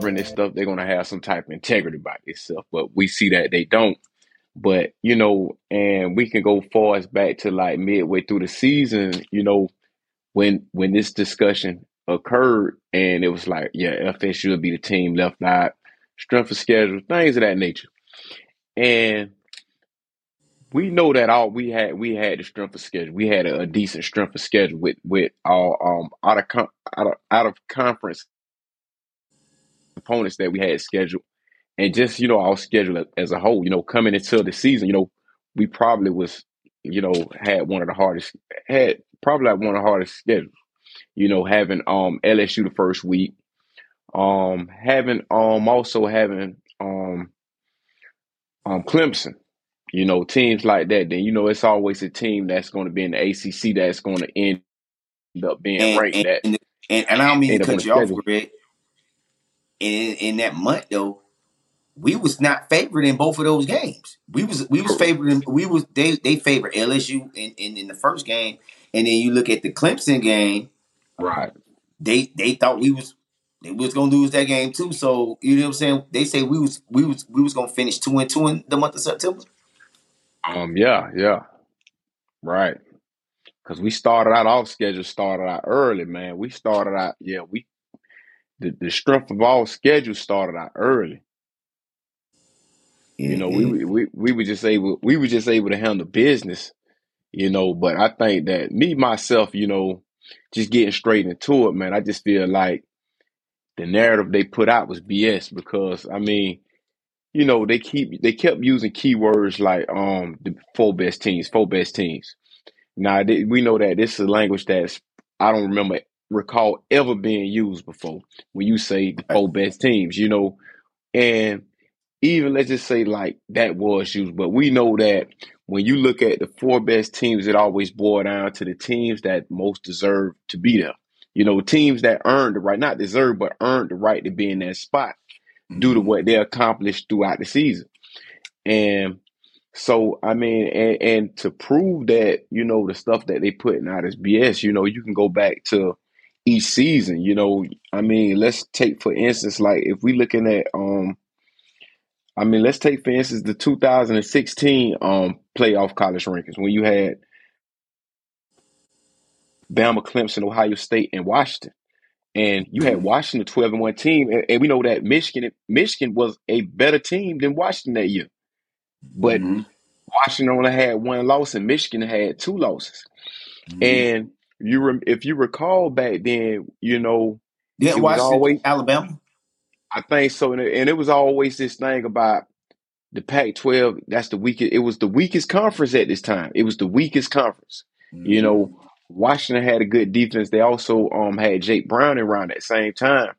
govern this stuff, they're gonna have some type of integrity about stuff. But we see that they don't. But you know, and we can go far as back to like midway through the season, you know, when when this discussion occurred and it was like, yeah, FSU would be the team left out, strength of schedule, things of that nature. And we know that all we had we had the strength of schedule. We had a, a decent strength of schedule with with all um out of con- out of out of conference opponents that we had scheduled, and just you know our schedule as a whole. You know, coming into the season, you know, we probably was you know had one of the hardest had probably like one of the hardest schedules. You know, having um LSU the first week, um having um also having um um Clemson you know, teams like that, then you know it's always a team that's going to be in the ACC that's going to end up being And ranked and that and, and, I don't mean to cut you off, schedule. Greg. In in that month though, we was not favored in both of those games. We was we was favored in we was they they favored LSU in, in, in the first game, and then you look at the Clemson game, Right. they they thought we was they was gonna lose that game too. So you know what I'm saying? They say we was we was we was gonna finish two and two in the month of September. Um. Yeah. Yeah. Right. Because we started out off schedule started out early, man. We started out. Yeah. We the, the strength of our schedule started out early. You know, we Mm-hmm. we we were just able we were just able to handle business. You know, but I think that me myself, you know, just getting straight into it, man. I just feel like the narrative they put out was BS because I mean, you know, they keep they kept using keywords like um the four best teams, four best teams. Now they, we know that this is a language that's I don't remember recall ever being used before when you say the four best teams, you know, and even let's just say like that was used, but we know that when you look at the four best teams, it always boils down to the teams that most deserve to be there. You know, teams that earned the right, not deserve, but earned the right to be in that spot due to Mhm. what they accomplished throughout the season. And so, I mean, and, and to prove that, you know, the stuff that they putting out is BS, you know, you can go back to each season, you know, I mean, let's take for instance, like if we looking at, um, I mean, let's take for instance the 2016 um playoff college rankings when you had Bama, Clemson, Ohio State, and Washington. And you had Mhm. Washington, 12 and 1 team, and, and we know that Michigan Michigan was a better team than Washington that year. But Mhm. Washington only had one loss and Michigan had two losses. Mhm. And you rem- if you recall back then, you know, Didn't it was always Alabama? I think so, and it, and it was always this thing about the Pac-12. That's the weakest. It was the weakest conference at this time. It was the weakest conference. You Mhm. know, Washington had a good defense. They also um had Jake Browning around at the same time.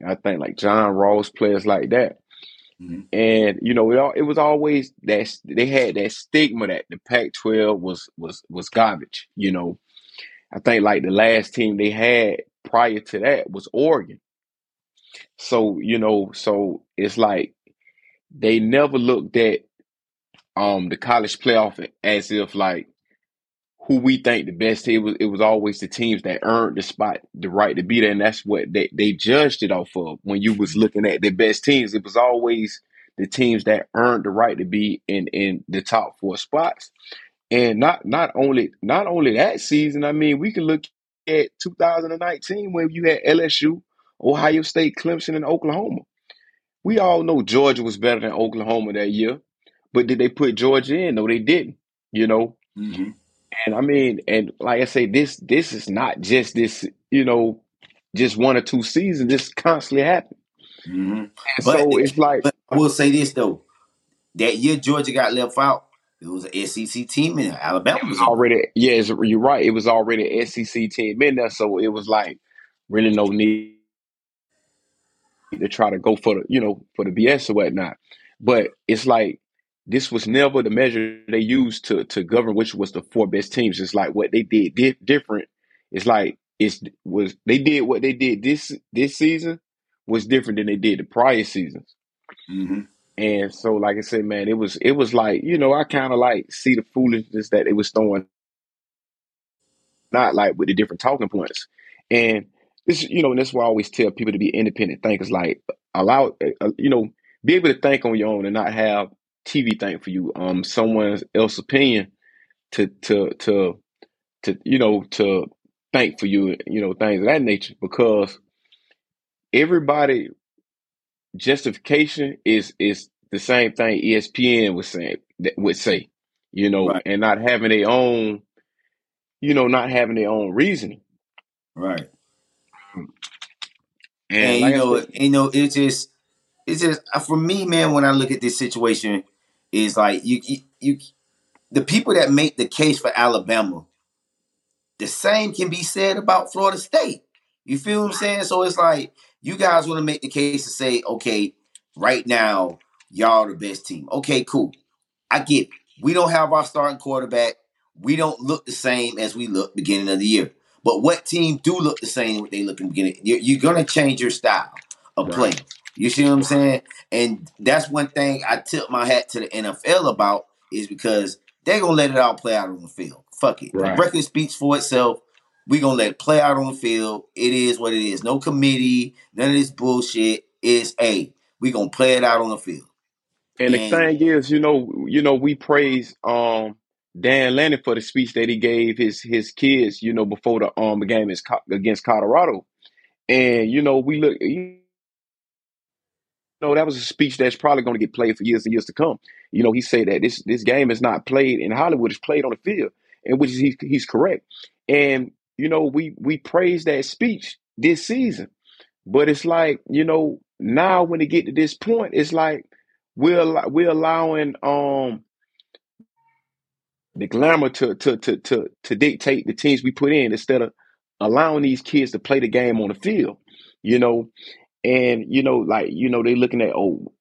And I think like John Ross, players like that. Mhm. And you know, it, al- it was always that they had that stigma that the Pac-12 was was was garbage. You know, I think like the last team they had prior to that was Oregon. So you know, so it's like they never looked at um the college playoff as if like who we think the best team was. It was always the teams that earned the spot, the right to be there, and that's what they they judged it off of. When you was looking at the best teams, it was always the teams that earned the right to be in in the top four spots. And not not only not only that season, I mean, we can look at 2019 when you had LSU, Ohio State, Clemson, and Oklahoma. We all know Georgia was better than Oklahoma that year, but did they put Georgia in? No, they didn't. You know, Mhm. and I mean, and like I say, this this is not just this, you know, just one or two seasons. This constantly happen, Mhm. and But so it's like but I will say this though, that year Georgia got left out. It was an SEC team and Alabama was already. Yeah, it's, you're right. It was already an SEC team in there, so it was like really no need to try to go for the, you know, for the BS or whatnot. But it's like this was never the measure they used to to govern which was the four best teams. It's like what they did di- different. It's like it's was they did what they did this this season was different than they did the prior seasons. Mhm. And so, like I said, man, it was it was like you know I kind of like see the foolishness that it was throwing, not like with the different talking points. And this, you know, and that's why I always tell people to be independent thinkers. Like allow uh, you know be able to think on your own and not have TV think for you. Um, someone else's opinion to to to to you know to think for you. You know things of that nature because everybody justification is is the same thing ESPN was saying that would say. You know, Right. and not having their own, you know, not having their own reasoning. Right. And, And like you I know, said, you know, it's just, it's just uh, for me, man. When I look at this situation, is like you, you, you, the people that make the case for Alabama, the same can be said about Florida State. You feel what I'm saying? So it's like you guys want to make the case to say, okay, right now y'all the best team. Okay, cool. I get it. We don't have our starting quarterback. We don't look the same as we look beginning of the year. But what team do look the same what they look in the beginning? You're, you're gonna change your style of Right. play. You see what I'm saying? And that's one thing I tip my hat to the NFL about is because they're gonna let it all play out on the field. Fuck it. Right. The record speaks for itself. We gonna let it play out on the field. It is what it is. No committee, none of this bullshit. It's a we gonna play it out on the field. And the thing is, you know, you know, we praise um Dan Lanning for the speech that he gave his his kids, you know, before the um game is against Colorado, and you know, we look, you know, that was a speech that's probably going to get played for years and years to come. You know, he said that this this game is not played in Hollywood; it's played on the field, and which is he, he's correct. And you know, we we praise that speech this season, but it's like you know now when it get to this point, it's like we're we're allowing um the glamour to to to to to dictate the teams we put in instead of allowing these kids to play the game on the field. You know, and you know, like you know, they're looking at oh,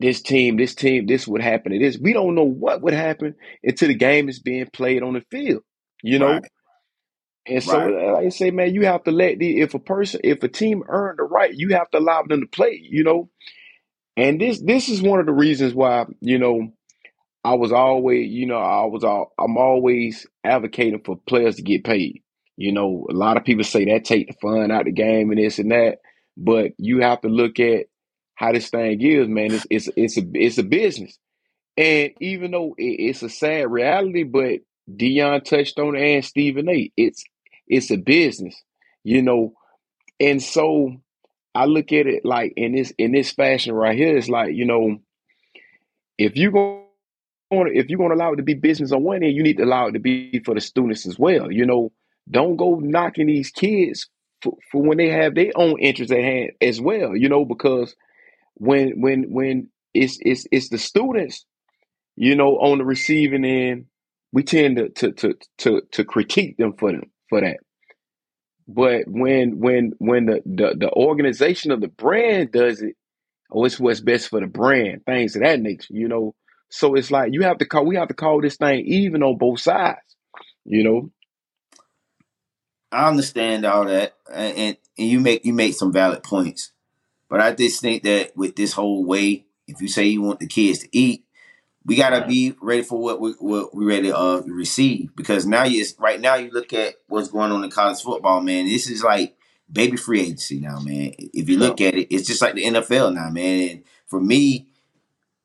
this team, this team, this would happen to this. We don't know what would happen until the game is being played on the field. You know, Right. And so Right. like I say, man, you have to let the if a person, if a team earned the right, you have to allow them to play. You know, and this this is one of the reasons why you know I was always, you know, I was all I'm always advocating for players to get paid. You know, a lot of people say that take the fun out of the game and this and that, but you have to look at how this thing is, man. It's it's it's a it's a business, and even though it, it's a sad reality, but Deion touched on it and Stephen A. It's it's a business, you know, and so I look at it like in this in this fashion right here. It's like you know, if you go if you're going to allow it to be business on one end, you need to allow it to be for the students as well. You know, don't go knocking these kids for, for when they have their own interests at hand as well. You know, because when when when it's it's it's the students, you know, on the receiving end, we tend to to to to, to critique them for them for that. But when when when the, the the organization of the brand does it, oh, it's what's best for the brand, things of that nature, you know. So it's like you have to call we have to call this thing even on both sides, you know. I understand all that, and, and and you make you make some valid points, but I just think that with this whole way, if you say you want the kids to eat, we gotta be ready for what we what we ready to uh, receive. Because now you right now you look at what's going on in college football, man. This is like baby free agency now, man. If you look at it, it's just like the NFL now, man. And for me,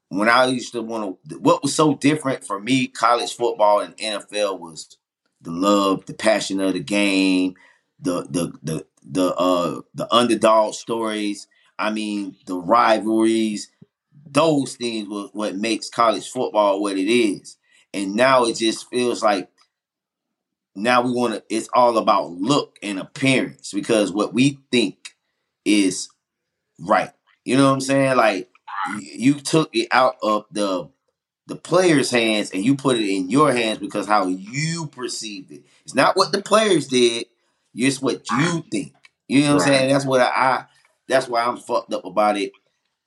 when I used to want to, what was so different for me, college football and NFL was the love, the passion of the game, the the the the uh the underdog stories. I mean, the rivalries. Those things was what makes college football what it is. And now it just feels like now we want to. It's all about look and appearance because what we think is right. You know what I'm saying? Like you, took it out of the the players' hands and you put it in your hands because how you perceived it. It's not what the players did. It's what you think. You know what I'm saying? That's what I. That's why I'm fucked up about it.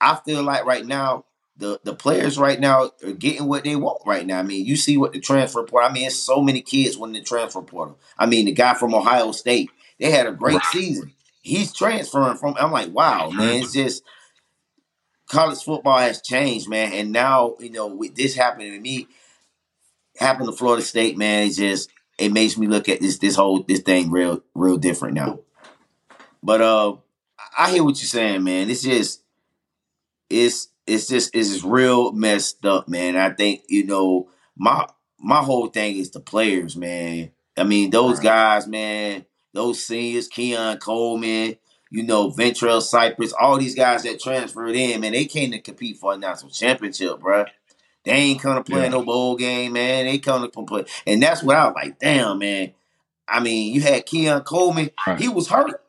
I feel like right now the the players right now are getting what they want right now. I mean, you see what the transfer portal. I mean, it's so many kids winning the transfer portal. I mean, the guy from Ohio State, they had a great season. He's transferring from. I'm like, wow, man. It's just college football has changed, man. And now, you know, with this happening to me, happened to Florida State, man, it's just it makes me look at this this whole this thing real real different now. But uh I hear what you're saying, man. It's just it's it's just it's real messed up, man. I think you know my my whole thing is the players, man. I mean those Right. guys, man. Those seniors, Keon Coleman, you know Ventrell Cypress, all these guys that transferred in, man. They came to compete for a national championship, bruh. They ain't come to play Yeah. no bowl game, man. They come to play, and that's what I was like. Damn, man. I mean, you had Keon Coleman. Right. He was hurt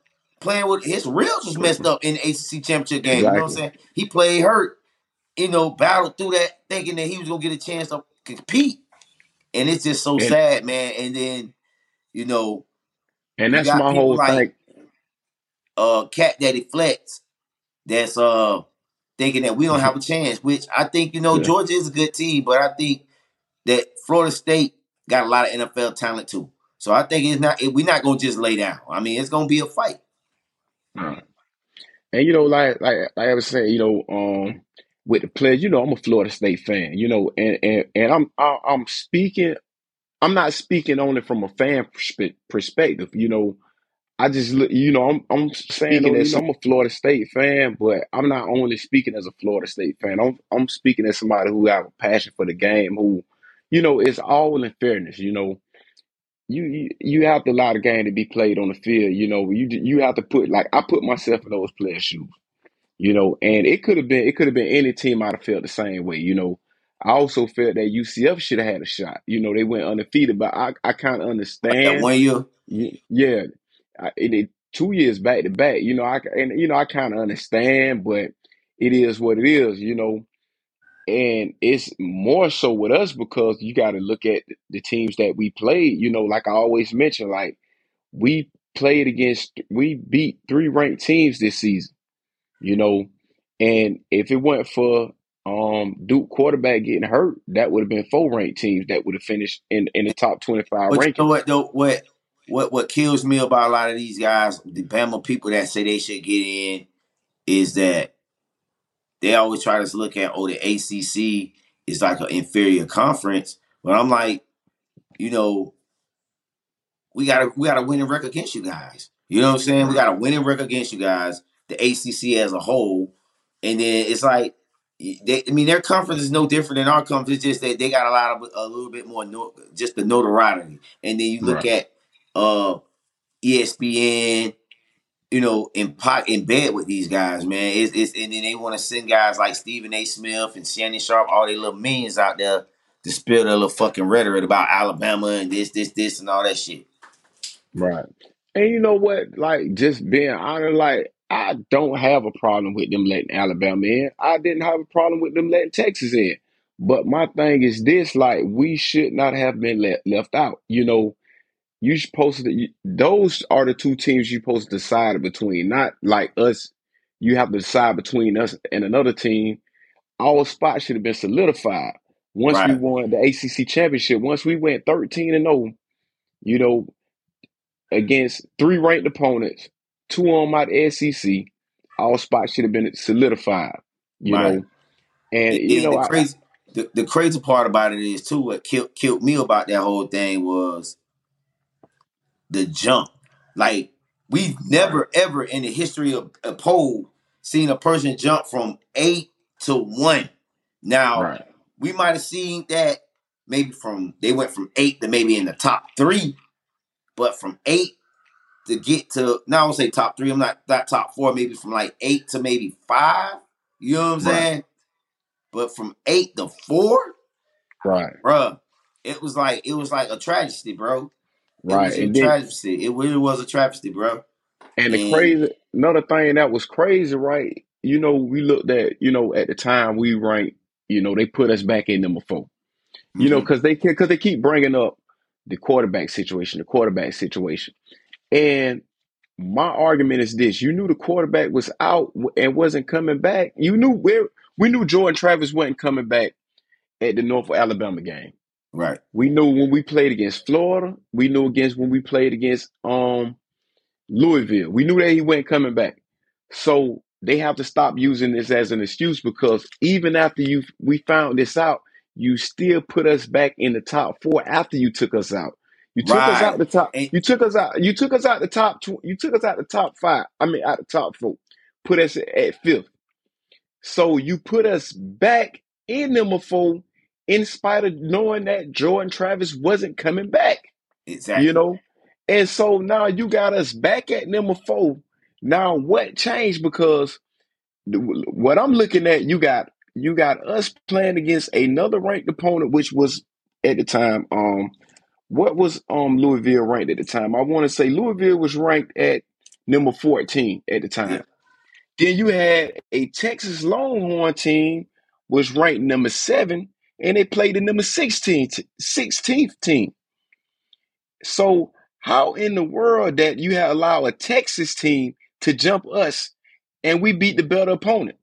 playing with his ribs was messed up in the ACC championship game. You know what I'm saying? He played hurt. You know, battled through that, thinking that he was gonna get a chance to compete, and it's just so And- sad, man. And then, you know, And that's my whole like- thing. uh, Cat Daddy Flex, that's uh thinking that we don't have a chance. Which I think you know Yeah. Georgia is a good team, but I think that Florida State got a lot of NFL talent too. So I think it's not we're not gonna just lay down. I mean, it's gonna be a fight. Right. And you know, like like like I was saying, you know, um, with the players, you know, I'm a Florida State fan, you know, and and and I'm I- I'm speaking, I'm not speaking only from a fan perspe- perspective, you know. I just look, you know, I'm I'm saying Speaking this. as- I'm a Florida State fan, but I'm not only speaking as a Florida State fan. I'm I'm speaking as somebody who have a passion for the game. Who, you know, it's all in fairness. You know, you you, you have to allow the game to be played on the field. You know, you you have to put like I put myself in those players' shoes. You know, and it could have been it could have been any team I'd have felt the same way. You know, I also felt that UCF should have had a shot. You know, they went undefeated, but I I kind of That understand. one year, Yeah, I, it, it two years back to back. You know, I and you know I kind of understand, but it is what it is. You know, and it's more so with us because you got to look at the teams that we played. You know, like I always mention, like we played against, we beat three ranked teams this season. You know, and if it went for um Duke quarterback getting hurt, that would have been four ranked teams that would have finished in in the top twenty five but you know what though? What what what kills me about a lot of these guys, the Bama people that say they should get in, is that they always try to look at oh the ACC is like an inferior conference, but I'm like, you know, we got to we gotta win and record against you guys. You know what I'm saying? We got to win and record against you guys, the ACC as a whole, and then it's like. They, I mean, their conference is no different than our conference. It's just that they got a lot of a little bit more, no, just the notoriety. And then you look Right. at uh, ESPN, you know, in pot in bed with these guys, man. It's, it's and then they want to send guys like Stephen A. Smith and Shannon Sharpe, all their little minions out there to spill their little fucking rhetoric about Alabama and this, this, this, and all that shit. Right. And you know what? Like, just being honest, like, I don't have a problem with them letting Alabama in. I didn't have a problem with them letting Texas in. But my thing is this, like, we should not have been let, left out. You know, you supposed to, you, those are the two teams you're supposed to decide between, not like us. You have to decide between us and another team. Our spot should have been solidified. Once we won the ACC championship, once we went 13 and 0, you know, against three ranked opponents, two on my SEC. Our spot should have been solidified, you Right. know. And And you know, the I, crazy, the, the crazy part about it is too. What killed killed me about that whole thing was the jump. Like we've never ever in the history of a poll seen a person jump from eight to one. Now right, we might have seen that maybe from they went from eight to maybe in the top three, but from eight to get to now I would say top three. I'm not that top four. Maybe from like eight to maybe five. You know what I'm Right. saying? But from eight to four, right, bruh, it was like it was like a tragedy, bro. It right. was a And then, tragedy. It really was a travesty, bro. and the And crazy, another thing that was crazy, right? You know, we looked at, you know, at the time we ranked, you know, they put us back in number four. You know, mhm, because they because they keep bringing up the quarterback situation, the quarterback situation, and my argument is this: you knew the quarterback was out and wasn't coming back. You knew where we knew Jordan Travis wasn't coming back at the North Alabama game. Right, We knew when we played against Florida. We knew against when we played against um Louisville. We knew that he wasn't coming back. So they have to stop using this as an excuse because even after you we found this out, you still put us back in the top four after you took us out. You took us out the top. You took us out. You took us out the top. Tw- you took us out the top five. I mean, out the top four. Put us at fifth. So you put us back in number four in spite of knowing that Jordan Travis wasn't coming back. Exactly. You know? And so now you got us back at number four. Now what changed? Because what I'm looking at, you got you got us playing against another ranked opponent, which was at the time, um, what was um Louisville ranked at the time? I want to say Louisville was ranked at number 14 at the time. Yeah. Then you had a Texas Longhorn team was ranked number seven, and they played the number 16 16th team. So how in the world that you have allow a Texas team to jump us and we beat the better opponent?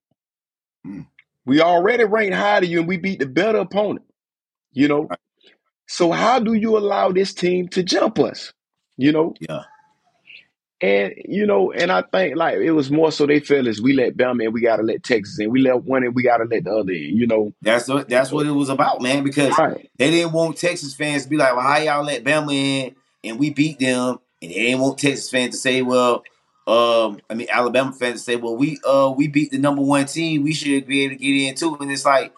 Hmm. We already ranked higher than you and we beat the better opponent. You know? Right. So how do you allow this team to jump us? You know? Yeah. And you know, and I think like it was more so they felt as we let Bama and we gotta let Texas in. We let one and we gotta let the other in, you know. That's what that's what it was about, man. Because Right. they didn't want Texas fans to be like, "Well, how y'all let Bama in and we beat them?" And they didn't want Texas fans to say, "Well, um, I mean Alabama fans to say, well, we uh we beat the number one team, we should be able to get in too." And it's like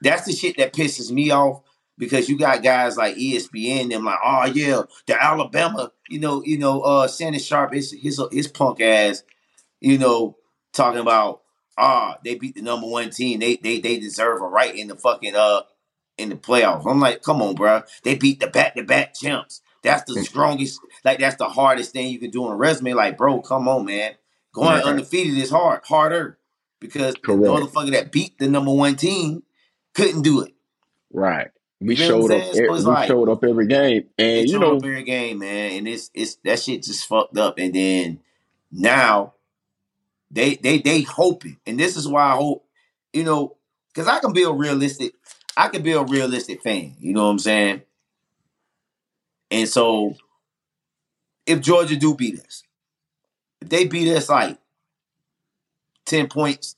that's the shit that pisses me off because you got guys like ESPN, them like, "Oh yeah, the Alabama," you know, you know, uh, Shannon Sharpe, his his his punk ass, you know, talking about ah, they beat the number one team. They they they deserve a right in the fucking uh in the playoffs. I'm like, come on, bro. They beat the back to back champs. That's the Mm. strongest. Like that's the hardest thing you can do on a resume. Like, bro, come on, man. Going Right. undefeated is hard, harder because the motherfucker that beat the number one team couldn't do it. Right. We You showed up. So we like- showed up every game, and you know, a fair game, man, and it's it's that shit just fucked up. And then now they they they hoping, and this is why I hope, you know, because I can be a realistic, I can be a realistic fan. You know what I'm saying? And so, if Georgia do beat us, if they beat us like ten points,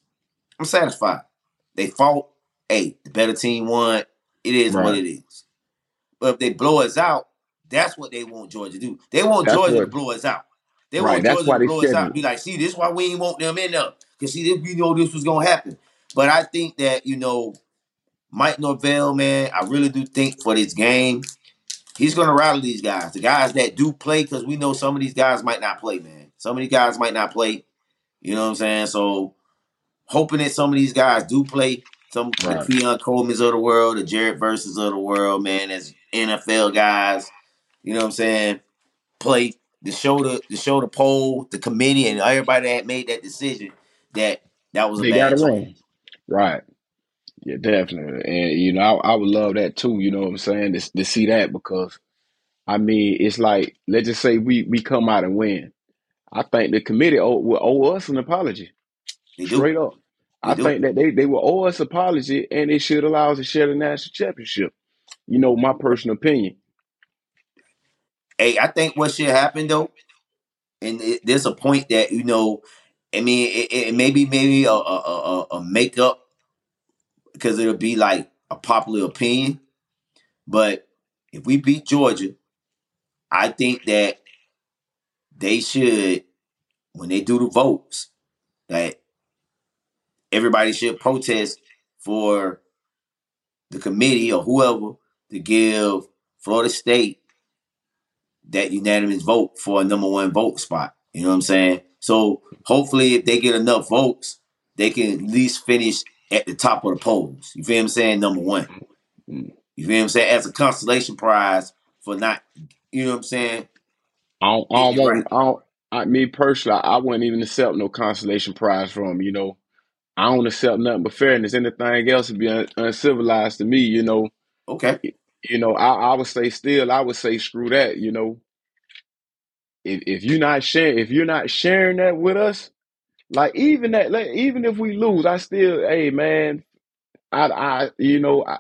I'm satisfied. They fought. Hey, the better team won. It is what it is. But if they blow us out, that's what they want Georgia to do. They want That's Georgia to blow us out. They Right, want Georgia to blow us out. Be like, see, this is why we ain't want them in there. Because see, this, you know this was gonna happen. But I think that, you know, Mike Norvell, man, I really do think for this game, he's gonna rally these guys. The guys that do play, because we know some of these guys might not play, man. Some of these guys might not play. You know what I'm saying? So hoping that some of these guys do play. Some Right. the Keon Coleman's of the world, the Jared Verses of the world, man, as NFL guys. You know what I'm saying? Play the show the the poll, the committee, and everybody that made that decision that that was a they bad got it wrong. Right. Yeah, definitely. And you know, I, I would love that too. You know what I'm saying? To, to see that because I mean, it's like let's just say we we come out and win. I think the committee owe, will owe us an apology. They do. Straight up. I do. think that they, they will owe us apology and it should allow us to share the national championship. You know, my personal opinion. Hey, I think what should happen though, and it, there's a point that you know, I mean, it, it may be maybe a a, a, a makeup because it'll be like a popular opinion, but if we beat Georgia, I think that they should, when they do the votes, that everybody should protest for the committee or whoever to give Florida State that unanimous vote for a number one vote spot. You know what I'm saying? So hopefully, if they get enough votes, they can at least finish at the top of the polls. You feel what I'm saying? Number one. You feel what I'm saying? As a consolation prize for not, you know what I'm saying? I don't, I don't want, I don't, I, me personally, I, I wouldn't even accept no consolation prize from you know. I don't accept nothing but fairness. Anything else would be un, uncivilized to me, you know. Okay. You know, I, I would say still, I would say screw that, you know. If if you're not sharing, if you're not sharing that with us, like even that, like, even if we lose, I still, hey man, I, I, you know, I,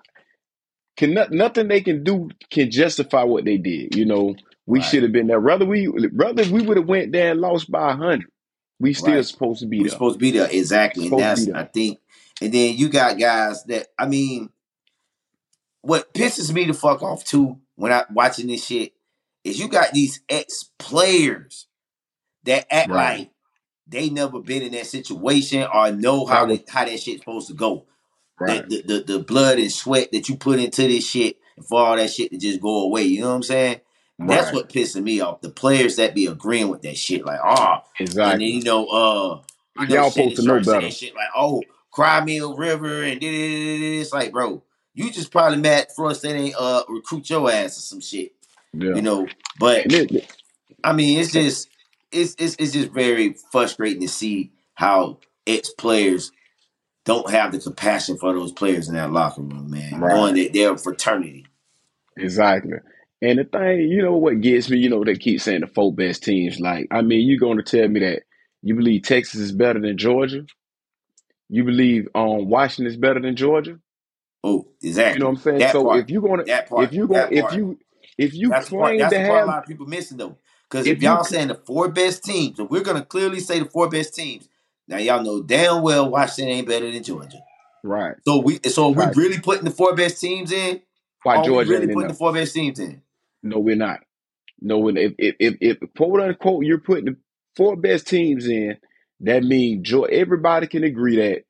can not, nothing they can do can justify what they did. You know, we Right. should have been there. Rather we, rather we would have went there and lost by a hundred. We still Right. supposed to be We're there. supposed to be there. Exactly. And that's. I think, and then you got guys that, I mean, what pisses me the fuck off too when I watching this shit is you got these ex players that act Right. like they never been in that situation or know how That was- how that shit's supposed to go. Right. The, the, the the blood and sweat that you put into this shit for all that shit to just go away. You know what I'm saying? That's Right. what pissing me off. The players that be agreeing with that shit, like, oh, and then Exactly. you know, uh, you know, Y'all supposed to know better. Shit like, oh, Cry Mill River and it's like, bro, you just probably mad Florida State ain't uh recruit your ass or some shit, Yeah. you know. But I mean, it's just it's it's it's just very frustrating to see how ex players don't have the compassion for those players in that locker room, man. Right. Knowing that they're a fraternity. Exactly. And the thing, you know what gets me, you know, they keep saying the four best teams. Like, I mean, you're gonna tell me that you believe Texas is better than Georgia? You believe um Washington is better than Georgia? Oh, exactly. You know what I'm saying? That so part. if you're gonna part. if you're gonna if you if you that's part. claim That's to part a lot of people missing though. Because if, If you y'all c- saying the four best teams, if we're gonna clearly say the four best teams, now y'all know damn well Washington ain't better than Georgia. right, So we so we Right. really putting the four best teams in. why Georgia really putting there? the four best teams in? No, we're not. No, we're if if if, if quote unquote you're putting the four best teams in, that means. Everybody can agree that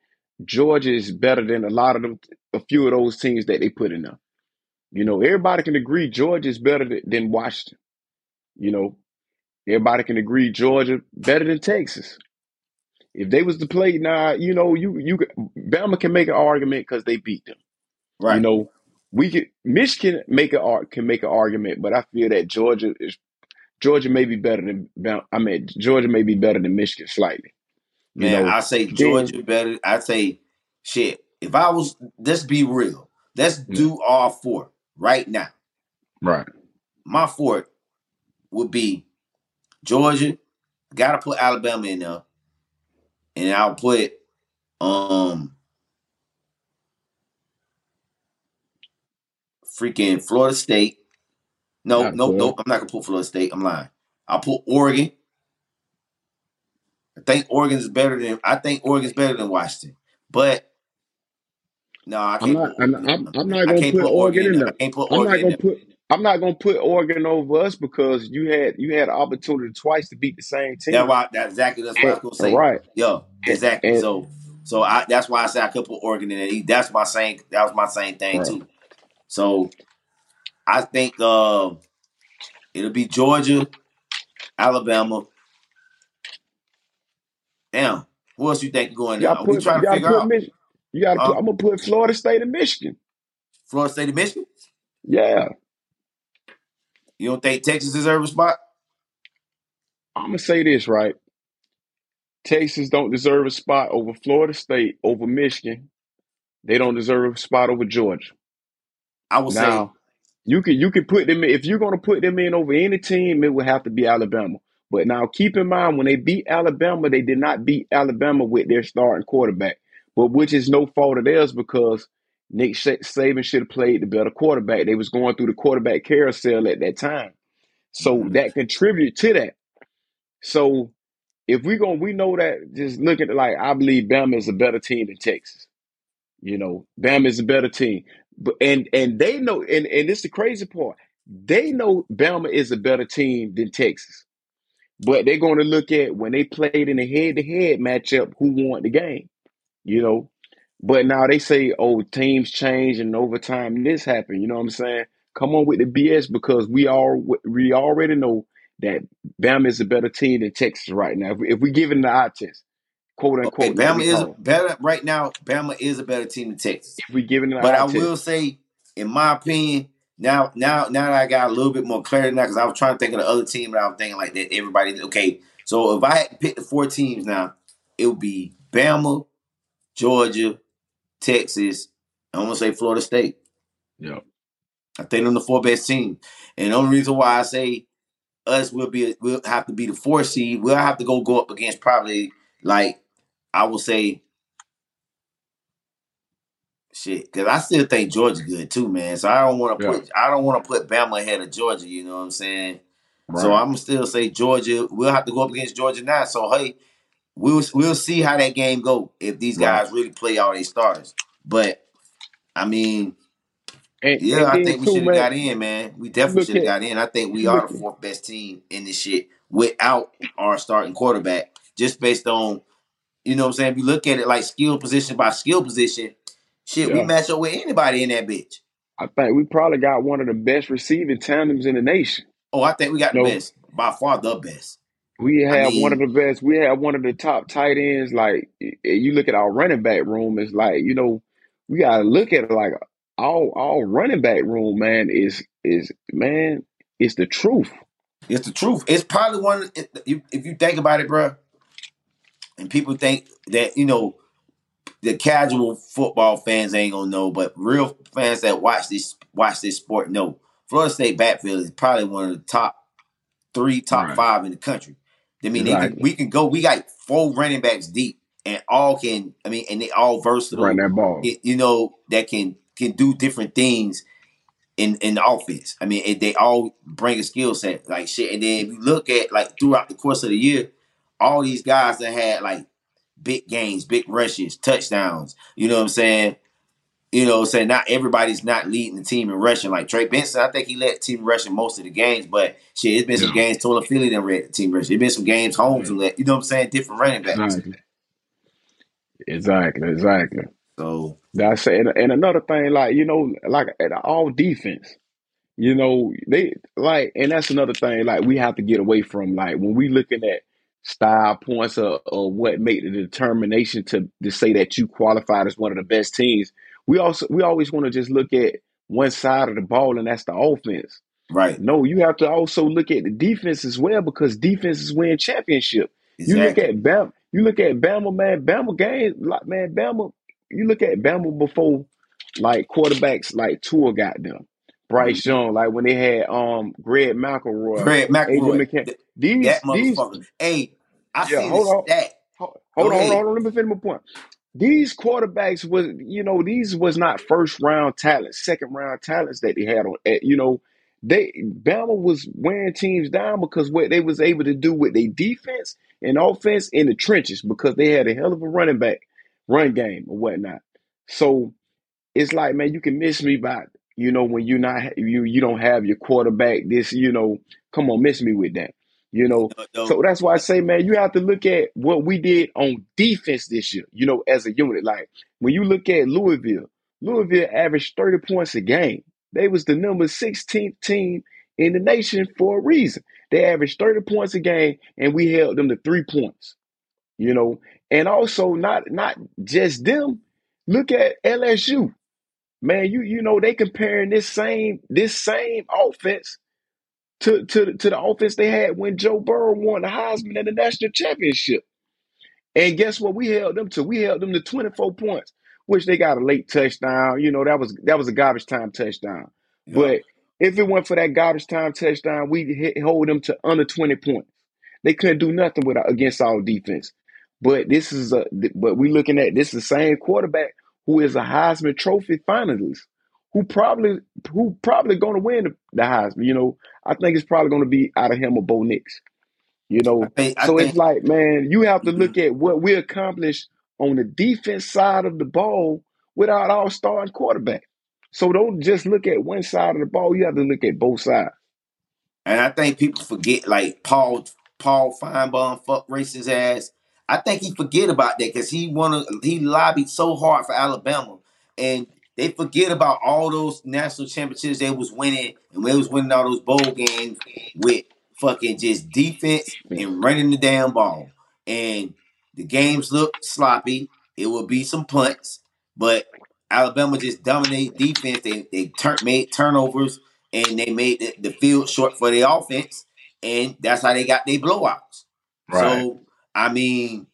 Georgia is better than a lot of them, a few of those teams that they put in there. You know, everybody can agree Georgia is better than, than Washington. You know, everybody can agree Georgia better than Texas. If they was to play now, you know, you you Bama can make an argument because they beat them. Right. You know, we could Michigan make a ar- can make an argument, but I feel that Georgia is Georgia may be better than I mean, Georgia may be better than Michigan slightly. You Man, know, I say then- Georgia better. I say shit. If I was, let's be real. Let's do all four right now. right, My four would be Georgia. Got to put Alabama in there, and I'll put um freaking Florida State. No, Not no, no. I'm not gonna put Florida State. I'm lying. I'll put Oregon. I think Oregon's better than I think Oregon's better than Washington, but no, I I'm can't. not. I'm, I'm, I'm not I gonna can't put Oregon in there. I can't put I'm Oregon not gonna put. I'm not gonna put Oregon over us because you had you had opportunity twice to beat the same team. That's why. That's exactly that's what I was gonna say. Right. Yo, exactly. And- so, so I that's why I said I could put Oregon in there. That's my same. That was my same thing Right. too. So, I think uh, it'll be Georgia, Alabama. Damn, who else you think going there? gotta We put. trying to figure out Mich- you gotta put. I'm gonna put Florida State and Michigan. Florida State and Michigan. Yeah, You don't think Texas deserve a spot? I'm gonna say this right. Texas don't deserve a spot over Florida State over Michigan. They don't deserve a spot over Georgia. I would say you can you can put them in, if you're gonna put them in over any team, it would have to be Alabama. But now keep in mind when they beat Alabama, they did not beat Alabama with their starting quarterback, but which is no fault of theirs because Nick Sa- Saban should have played the better quarterback. They was going through the quarterback carousel at that time, so Mhm. that contributed to that. So if we going we know that just look at it like I believe Bama is a better team than Texas. You know, Bama is a better team. But and and they know and, and this the crazy part. They know Bama is a better team than Texas. But they're going to look at when they played in a head to head matchup who won the game. You know. But now they say, oh, teams change and over time this happened. You know what I'm saying? Come on with the BS because we all we already know that Bama is a better team than Texas right now. If we, if we give it an eye test, quote okay, unquote, like Bama is better right now. Bama is a better team than Texas. if we give it But I will say, in my opinion, now now now that I got a little bit more clarity now, because I was trying to think of the other team, and I was thinking like that everybody. Okay, so if I had to pick the four teams now, it would be Bama, Georgia, Texas. I'm gonna say Florida State. Yeah. I think them the four best teams, and the only reason why I say us will be will have to be the four seed. We'll have to go go up against probably like I will say shit because I still think Georgia good too, man. So I don't want to Yeah. put I don't want to put Bama ahead of Georgia. You know what I'm saying? So I'm still say Georgia. We'll have to go up against Georgia now. So hey, we'll we'll see how that game go if these Right. guys really play all their starters. But I mean, And, yeah, and I think we should have got in, man. We definitely should have got in. I think we are the fourth best team in this shit without our starting quarterback. just based on, you know what I'm saying? If you look at it like skill position by skill position, shit, we Yeah. match up with anybody in that bitch. I think we probably got one of the best receiving tandems in the nation. Oh, I think we got the best. By far the best. We have mean- one of the best. We have one of the top tight ends. Like you look at our running back room, it's like you know we gotta look at it like all all running back room, man. Is is man, it's the truth. It's the truth. It's probably one. If you- if you think about it, bro, and people think that you know the casual football fans ain't gonna know, but real fans that watch this watch this sport know. Florida State backfield is probably one of the top three, top Right. five in the country. I mean, they can, we can go. We got four running backs deep, and all can. I mean, and they all versatile. Run that ball. you know that can can do different things in in the offense. I mean, they all bring a skill set like shit. And then if you look at like throughout the course of the year, all these guys that had like big games, big rushes, touchdowns. You know what I'm saying? You know, what I'm saying not everybody's not leading the team in rushing. Like Trey Benson, I think he led the team rushing most of the games, but shit, it's been some games Toafili done read the team rushing. It's been some games Holmes who led, you know what I'm saying, different running backs. Exactly. Exactly. Exactly. So That's and, and another thing, like you know, like at all defense, you know, they like, and that's another thing, like we have to get away from, like when we looking at style points or, or what make the determination to to say that you qualified as one of the best teams. We also we always want to just look at one side of the ball, and that's the offense. right. No, you have to also look at the defense as well because defenses win championship. You look at Bam, you look at Bama, man. Bama game, like man, Bama. You look at Bama before, like quarterbacks like Tua got them, Bryce Mm-hmm. Young, like when they had um Greg McElroy, Greg McElroy. McCarron. These that these motherfucker. Hey, I Yeah, seen hold on. stat. Hold, hold on, hold on. Let me finish my point. These quarterbacks was, you know, these was not first round talents, second round talents that they had on. eh, You know, they Bama was wearing teams down because what they was able to do with their defense and offense in the trenches because they had a hell of a running back, run game or whatnot. So it's like, man, you can miss me by, you know, when you're not you you don't have your quarterback. This, you know, come on, miss me with that. You know, so that's why I say, man, you have to look at what we did on defense this year, you know, as a unit. Like when you look at Louisville, Louisville averaged 30 points a game. They was the number 16th team in the nation for a reason. They averaged 30 points a game and we held them to three points. You know, and also not not just them. Look at LSU. Man, you you know, they comparing this same this same offense to to to the offense they had when Joe Burrow won the Heisman and the national championship. And guess what? We held them to we held them to 24 points, which they got a late touchdown. You know, that was that was a garbage time touchdown. yeah. But if it weren't for that garbage time touchdown, we hit, hold them to under 20 points. They couldn't do nothing with against our defense. But this is a but we looking at this is the same quarterback who is a Heisman Trophy finalist, who probably who probably going to win the, the Heisman. You know, I think it's probably going to be out of him or Bo Nix. You know, think so it's like, man, you have to mhm. look at what we accomplished on the defense side of the ball without our starting quarterback. So don't just look at one side of the ball. You have to look at both sides. and I think people forget like Paul Paul Finebaum fuck racist ass. I think he forget about that because he wanna he lobbied so hard for Alabama, and they forget about all those national championships they was winning, and they was winning all those bowl games with fucking just defense and running the damn ball. And the games look sloppy. It will be some punts, but Alabama just dominate defense. They they turn made turnovers and they made the, the field short for their offense, and that's how they got their blowouts. So I mean,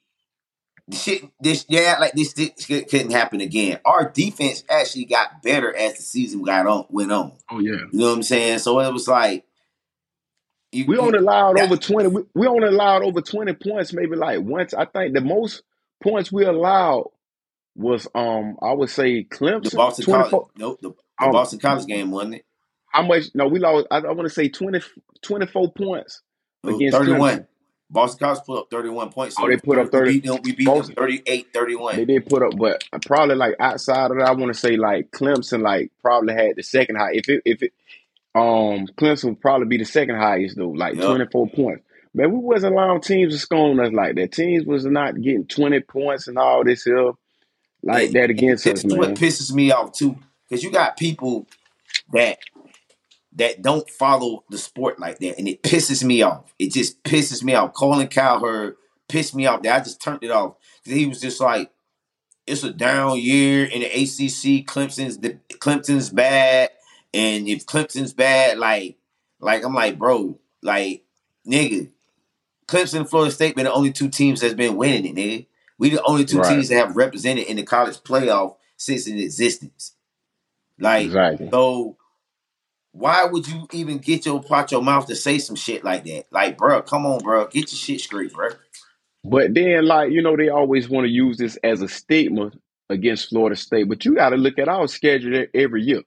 shit, this yeah, like this, this couldn't happen again. Our defense actually got better as the season got on went on. Oh yeah. You know what I'm saying? So it was like you, We only allowed that- over twenty. We, we only allowed over twenty points, maybe like once. I think the most points we allowed was um I would say Clemson. the Boston College, nope, the, the Um, Boston College game wasn't it? How much? No, we lost. I, I want to say 20, 24 points It against 31. Clemson. Boston College put up 31 points. Oh, they put up 30 We beat them, we beat them 38 31. They did put up, but probably like outside of that, I want to say like Clemson, like probably had the second high. If it, if it, um, Clemson would probably be the second highest though, like Yep. twenty four points. man, we wasn't allowing teams to score on us like that. Teams was not getting twenty points and all this here like And- that against us, this is what pisses me off too, because you got people that that don't follow the sport like that, and it pisses me off. It just pisses me off. Colin Cowherd pissed me off. That I just turned it off he was just like, "It's a down year in the ACC. Clemson's the Clemson's bad, and if Clemson's bad, like, like I'm like, bro, like, nigga, Clemson and Florida State been the only two teams that's been winning it, nigga. We the only two Right. teams that have represented in the college playoff since in existence. Like, Exactly. so why would you even get your pot your mouth to say some shit like that? Like, bro, come on, bro, get your shit straight, bro. But then, like, you know, they always want to use this as a stigma against Florida State. But you got to look at our schedule every year.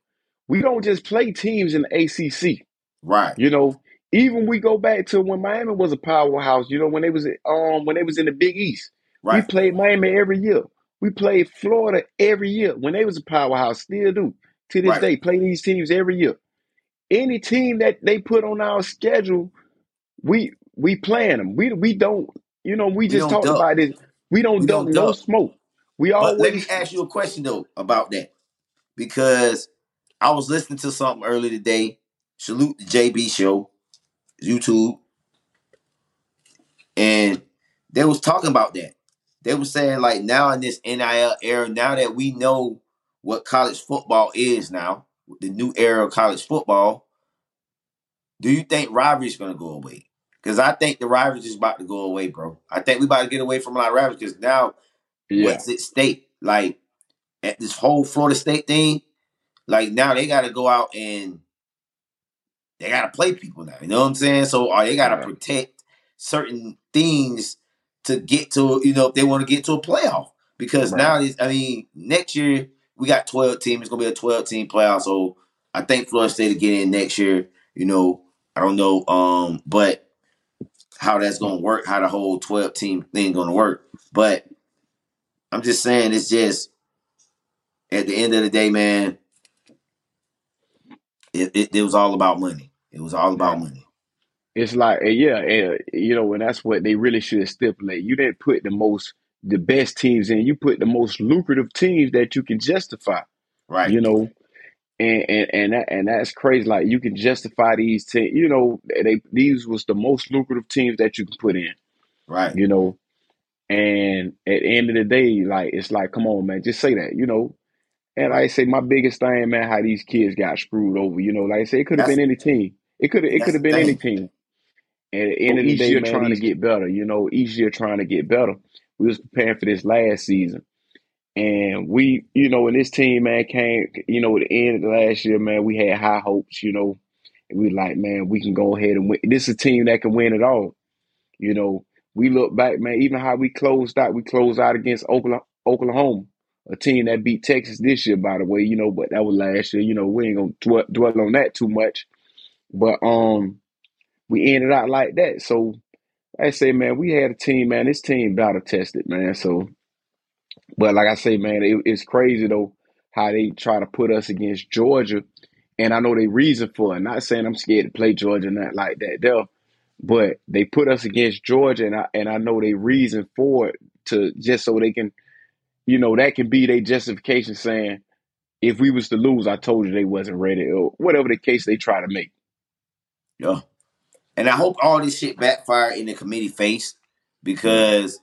We don't just play teams in the ACC. Right, You know, even we go back to when Miami was a powerhouse. You know, when they was um when they was in the Big East, we played Miami every year. We played Florida every year when they was a powerhouse. Still do to this Right. day. Play these teams every year. Any team that they put on our schedule, we we playing them. We we don't. You know, we just don't talked duck. about this. We don't We dump don't no duck. smoke. We But let me ask you a question though about that. Because I was listening to something earlier today. Salute the JB show, YouTube. And they was talking about that. They were saying like now in this NIL era, now that we know what college football is now, the new era of college football, do you think rivalry is gonna go away? Because I think the rivalry is about to go away, bro. I think we about to get away from a lot of rivalry because now yeah what's at stake? Like at this whole Florida State thing, like now they got to go out and they got to play people now. You know what I'm saying? So are they got to Right. protect certain things to get to you know if they want to get to a playoff? Because Right. now I mean, next year we got 12 teams. It's gonna be a 12 team playoff. So I think Florida State will get in next year. You know, I don't know, um, but how that's gonna work, how the whole 12 team thing gonna work. But I'm just saying it's just at the end of the day, man, it, it, it was all about money. It was all about money. It's like, yeah, and, you know, and that's what they really should stipulate. You didn't put the most, the best teams in. You put the most lucrative teams that you can justify. Right. You know, and and and that, and that's crazy. Like you can justify these teams. You know, they these was the most lucrative teams that you can put in. right. You know, and at the end of the day, like it's like, come on, man, just say that. You know, and like I say, my biggest thing, man, how these kids got screwed over. You know, like I say, it could have been any team. It could have it could have been any team. And at the end of the day, man, trying to get better. You know, each year trying to get better. We was preparing for this last season. And we, you know, when this team, man, came, you know, at the end of the last year, man, we had high hopes, you know. And we like, man, we can go ahead and win. This is a team that can win it all. You know, we look back, man, even how we closed out, we closed out against Oklahoma, a team that beat Texas this year, by the way, you know, but that was last year. You know, we ain't gonna dwell, dwell on that too much. But um, we ended out like that. So I say, man, we had a team, man. This team battle tested, man. So, but like I say, man, it, it's crazy though how they try to put us against Georgia, and I know they reason for it. Not saying I'm scared to play Georgia, not like that, there, but they put us against Georgia, and I and I know they reason for it to just so they can, you know, that can be their justification saying. If we was to lose, I told you they wasn't ready, or whatever the case they try to make. Yeah. And I hope all this shit backfire in the committee face because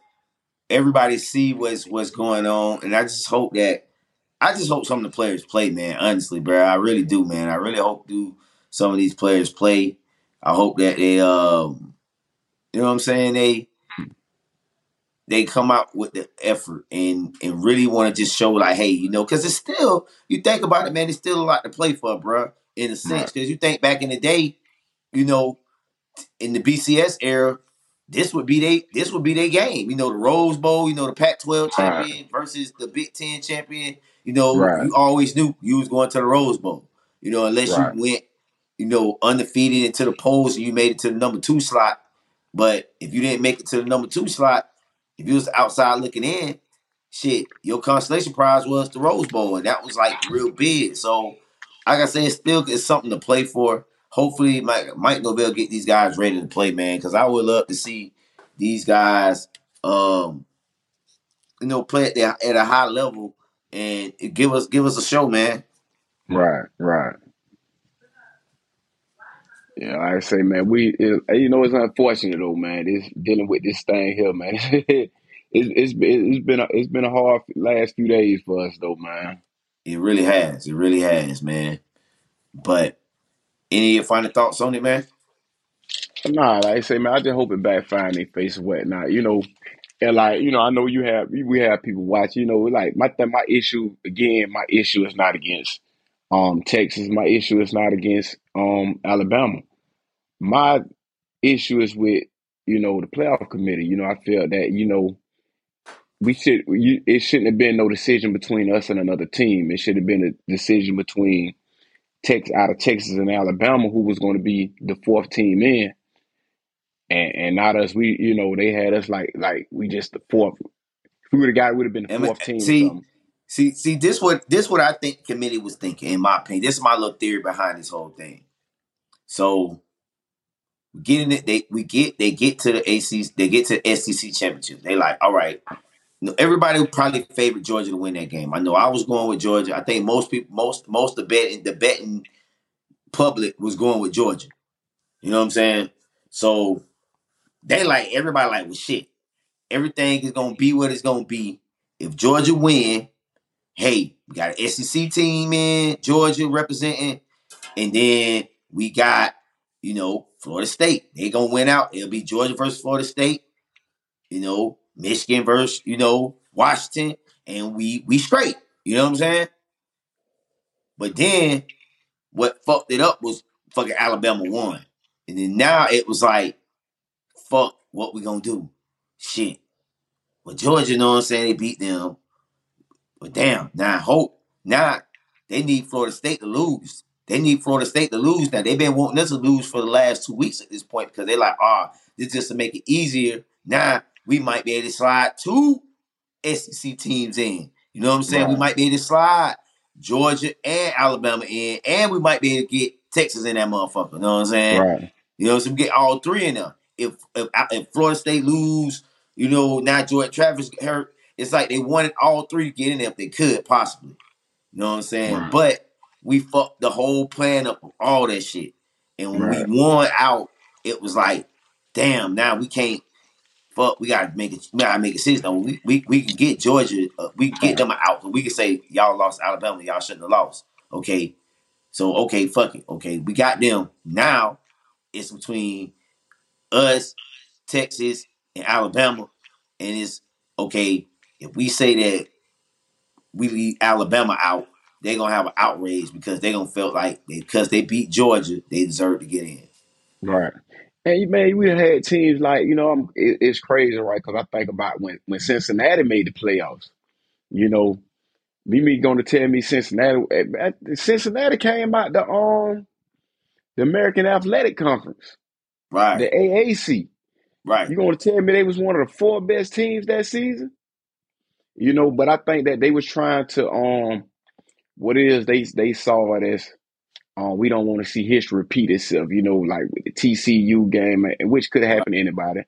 everybody see what's what's going on, and I just hope that I just hope some of the players play, man. Honestly, bro, I really do, man. I really hope do some of these players play. I hope that they, um, you know what I'm saying, they they come out with the effort and and really want to just show like, hey, you know, because it's still you think about it, man, it's still a lot to play for, bro. In a sense, because you think back in the day, you know, in the BCS era, this would be they this would be their game. You know, the Rose Bowl, you know, the Pac-12 champion versus the Big Ten champion. You know, Right. you always knew you was going to the Rose Bowl. You know, unless Right. you went, you know, undefeated into the polls and you made it to the number two slot. But if you didn't make it to the number two slot, if you was outside looking in, shit, your consolation prize was the Rose Bowl, and that was like real big. So, like I said, it's still it's something to play for. Hopefully Mike Mike Norvell get these guys ready to play, man. Because I would love to see these guys, um, you know, play at, their, at a high level and give us give us a show, man. Right, right. Yeah, I say, man, we it, you know it's unfortunate though, man. It's dealing with this thing here, man. it's it's it's been a, it's been a hard last few days for us though, man. It really has. It really has, man. But any final thoughts on it, man? Nah, like I say, man, I just hope it backfire their face and whatnot. You know, and like you know, I know you have we have people watch. You know, like my my issue again, my issue is not against um Texas. My issue is not against um Alabama. My issue is with you know the playoff committee. You know, I feel that you know we should you, it shouldn't have been no decision between us and another team. It should have been a decision between Texas out of Texas and Alabama who was going to be the fourth team in. And, and not us. We, you know, they had us like like we just the fourth. If we would have got, it would have been the fourth team. See, see, see, this what this what I think committee was thinking. In my opinion, this is my little theory behind this whole thing. So getting it, they we get they get to the AC, they get to the SEC championship. They like, all right. Everybody probably favored Georgia to win that game. I know I was going with Georgia. I think most people, most most the betting the betting public was going with Georgia. You know what I'm saying? So they like everybody like well shit. Everything is gonna be what it's gonna be. If Georgia win, hey, we got an SEC team in Georgia representing, and then we got you know Florida State. They gonna win out. It'll be Georgia versus Florida State. You know, Michigan versus you know Washington, and we we straight. You know what I'm saying? But then what fucked it up was fucking Alabama won, and then now it was like, fuck, what we gonna do? Shit. But Georgia, you know what I'm saying? They beat them, but damn, now hope now they need Florida State to lose. They need Florida State to lose. Now they've been wanting us to lose for the last two weeks at this point because they're like, ah, oh, this just to make it easier. Now we might be able to slide two SEC teams in. You know what I'm saying? Right. We might be able to slide Georgia and Alabama in, and we might be able to get Texas in that motherfucker. You know what I'm saying? Right. You know, so we get all three in there. If if, if Florida State lose, you know, now George Travis hurt. It's like they wanted all three to get in there if they could possibly. You know what I'm saying? Right. But we fucked the whole plan up of all that shit. And when right. we won out, it was like, damn, now we can't fuck, we gotta make it we gotta make a decision. Though. We, we we can get Georgia, uh, we can get them out. We can say y'all lost Alabama, y'all shouldn't have lost. Okay. So okay, fuck it. Okay, we got them. Now it's between us, Texas, and Alabama. And it's okay, if we say that we leave Alabama out, they're gonna have an outrage because they're gonna feel like they, because they beat Georgia, they deserve to get in. Right. And you, man, we had teams like you know, I'm, it, it's crazy, right? Because I think about when when Cincinnati made the playoffs. You know, me going to tell me Cincinnati. Eh, Cincinnati came out the um the American Athletic Conference, right? The AAC, right? You going to tell me they was one of the four best teams that season? You know, but I think that they was trying to um what it is they they saw it as uh, we don't want to see history repeat itself. You know, like with the TCU game, which could happen to anybody.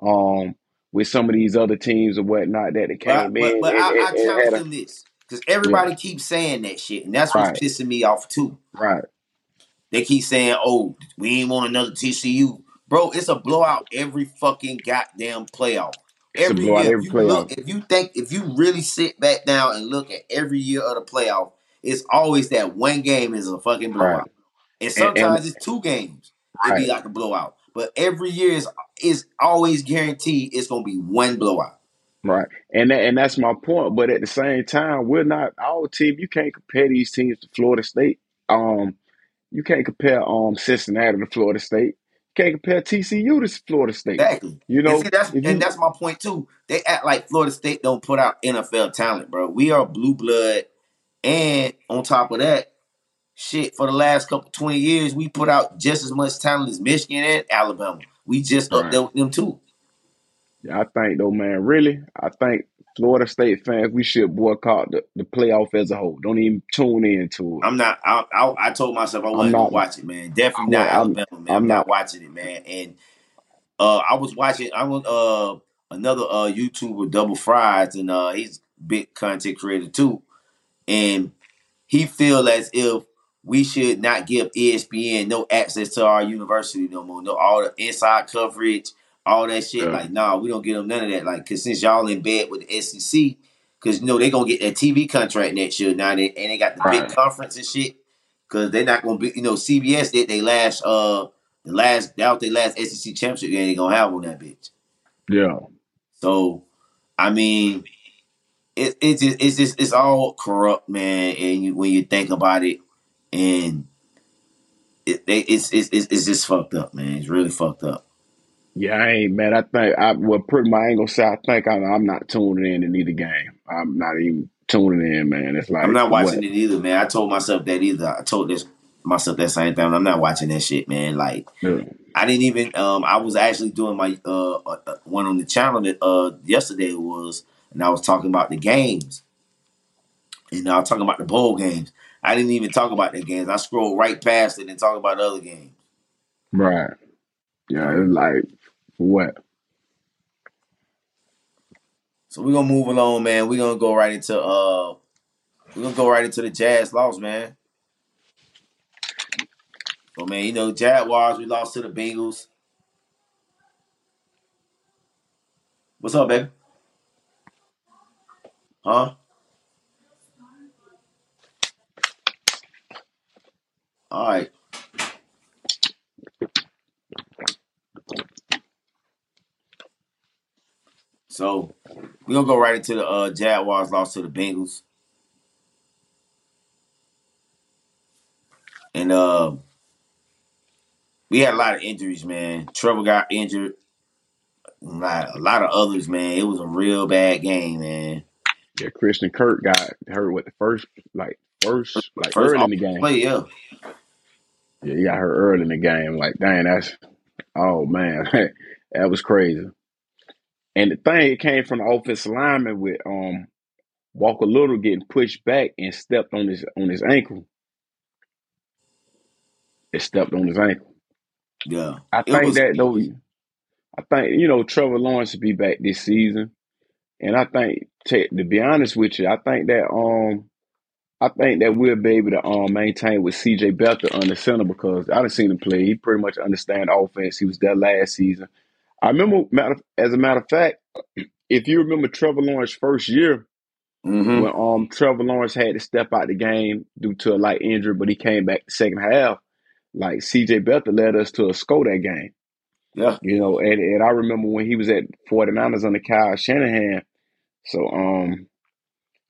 Um, with some of these other teams or whatnot that it came but, in. But, but and, I, I challenge them this because everybody yeah. keeps saying that shit, and that's what's right. pissing me off too. Right. They keep saying, "Oh, we ain't want another TCU." Bro, it's a blowout every fucking goddamn playoff. Every year, every if you playoff. look, if you think, if you really sit back down and look at every year of the playoff, it's always that one game is a fucking blowout. Right. And sometimes and, and, it's two games. It right. be like a blowout. But every year is is always guaranteed it's gonna be one blowout. Right. And that, and that's my point. But at the same time, we're not our team. You can't compare these teams to Florida State. Um, you can't compare um Cincinnati to Florida State. You can't compare TCU to Florida State. Exactly. You know, and, see, that's, and that's my point too. They act like Florida State don't put out NFL talent, bro. We are blue blood and on top of that, shit, for the last couple 20 years, we put out just as much talent as Michigan and Alabama. We just right. up there with them too. Yeah, I think though, man, really, I think Florida State fans, we should boycott the, the playoff as a whole. Don't even tune into it. I'm not. I, I, I told myself I wasn't not- gonna watch it, man. Definitely I'm not not- I'm- man. I'm, I'm not, not- watching it, man. And uh, I was watching. I was uh another uh YouTuber, Double Fries, and uh he's a big content creator too, and he feel as if we should not give ESPN no access to our university no more. No, all the inside coverage, all that shit. Yeah. Like, nah, we don't give them none of that. Like, cause since y'all in bed with the SEC, cause you know they gonna get that TV contract next year now, they, and they got the Right. big conference and shit. Cause they're not gonna be, you know, CBS did they last uh the last that was their last SEC championship game they gonna have on that bitch. Yeah. So, I mean, it, it's just, it's just it's all corrupt, man. And you, when you think about it, and it, it's, it's it's it's just fucked up, man. It's really fucked up. Yeah, I ain't man. I think I well pretty much I ain't gonna say I think I'm, I'm not tuning in to neither game. I'm not even tuning in, man. It's like I'm not watching what? it either, man. I told myself that either. I told this myself that same thing. I'm not watching that shit, man. Like Yeah. I didn't even. Um, I was actually doing my uh, uh uh, one on the channel that uh yesterday was, and I was talking about the games, and I was talking about the bowl games. I didn't even talk about the games. I scrolled right past it and talk about the other games. Right. Yeah, it's like for what? So we're gonna move along, man. We're gonna go right into uh, we're gonna go right into the Jags loss, man. So man, you know Jaguars, we lost to the Bengals. What's up, baby? Huh? All right. So we're gonna go right into the uh Jaguars lost to the Bengals. And uh we had a lot of injuries, man. Trevor got injured. A lot, a lot of others, man. It was a real bad game, man. Yeah, Christian Kirk got hurt with the first like first like First early in the game. Play, yeah. Yeah, he got hurt early in the game. Like, dang, that's oh man, that was crazy. And the thing, it came from the offensive lineman with um Walker Little getting pushed back and stepped on his on his ankle. It stepped on his ankle. Yeah. I think was- that though, I think you know Trevor Lawrence will be back this season, and I think to, to be honest with you, I think that um, I think that we'll be able to um maintain with C.J. Beathard on the center because I done seen him play. He pretty much understand offense. He was there last season. I remember, matter, as a matter of fact, if you remember Trevor Lawrence first year Mhm. when um Trevor Lawrence had to step out the game due to a light injury, but he came back the second half. Like C.J. Beathard led us to a score that game. Yeah. You know, and, and I remember when he was at 49ers under Kyle Shanahan. So um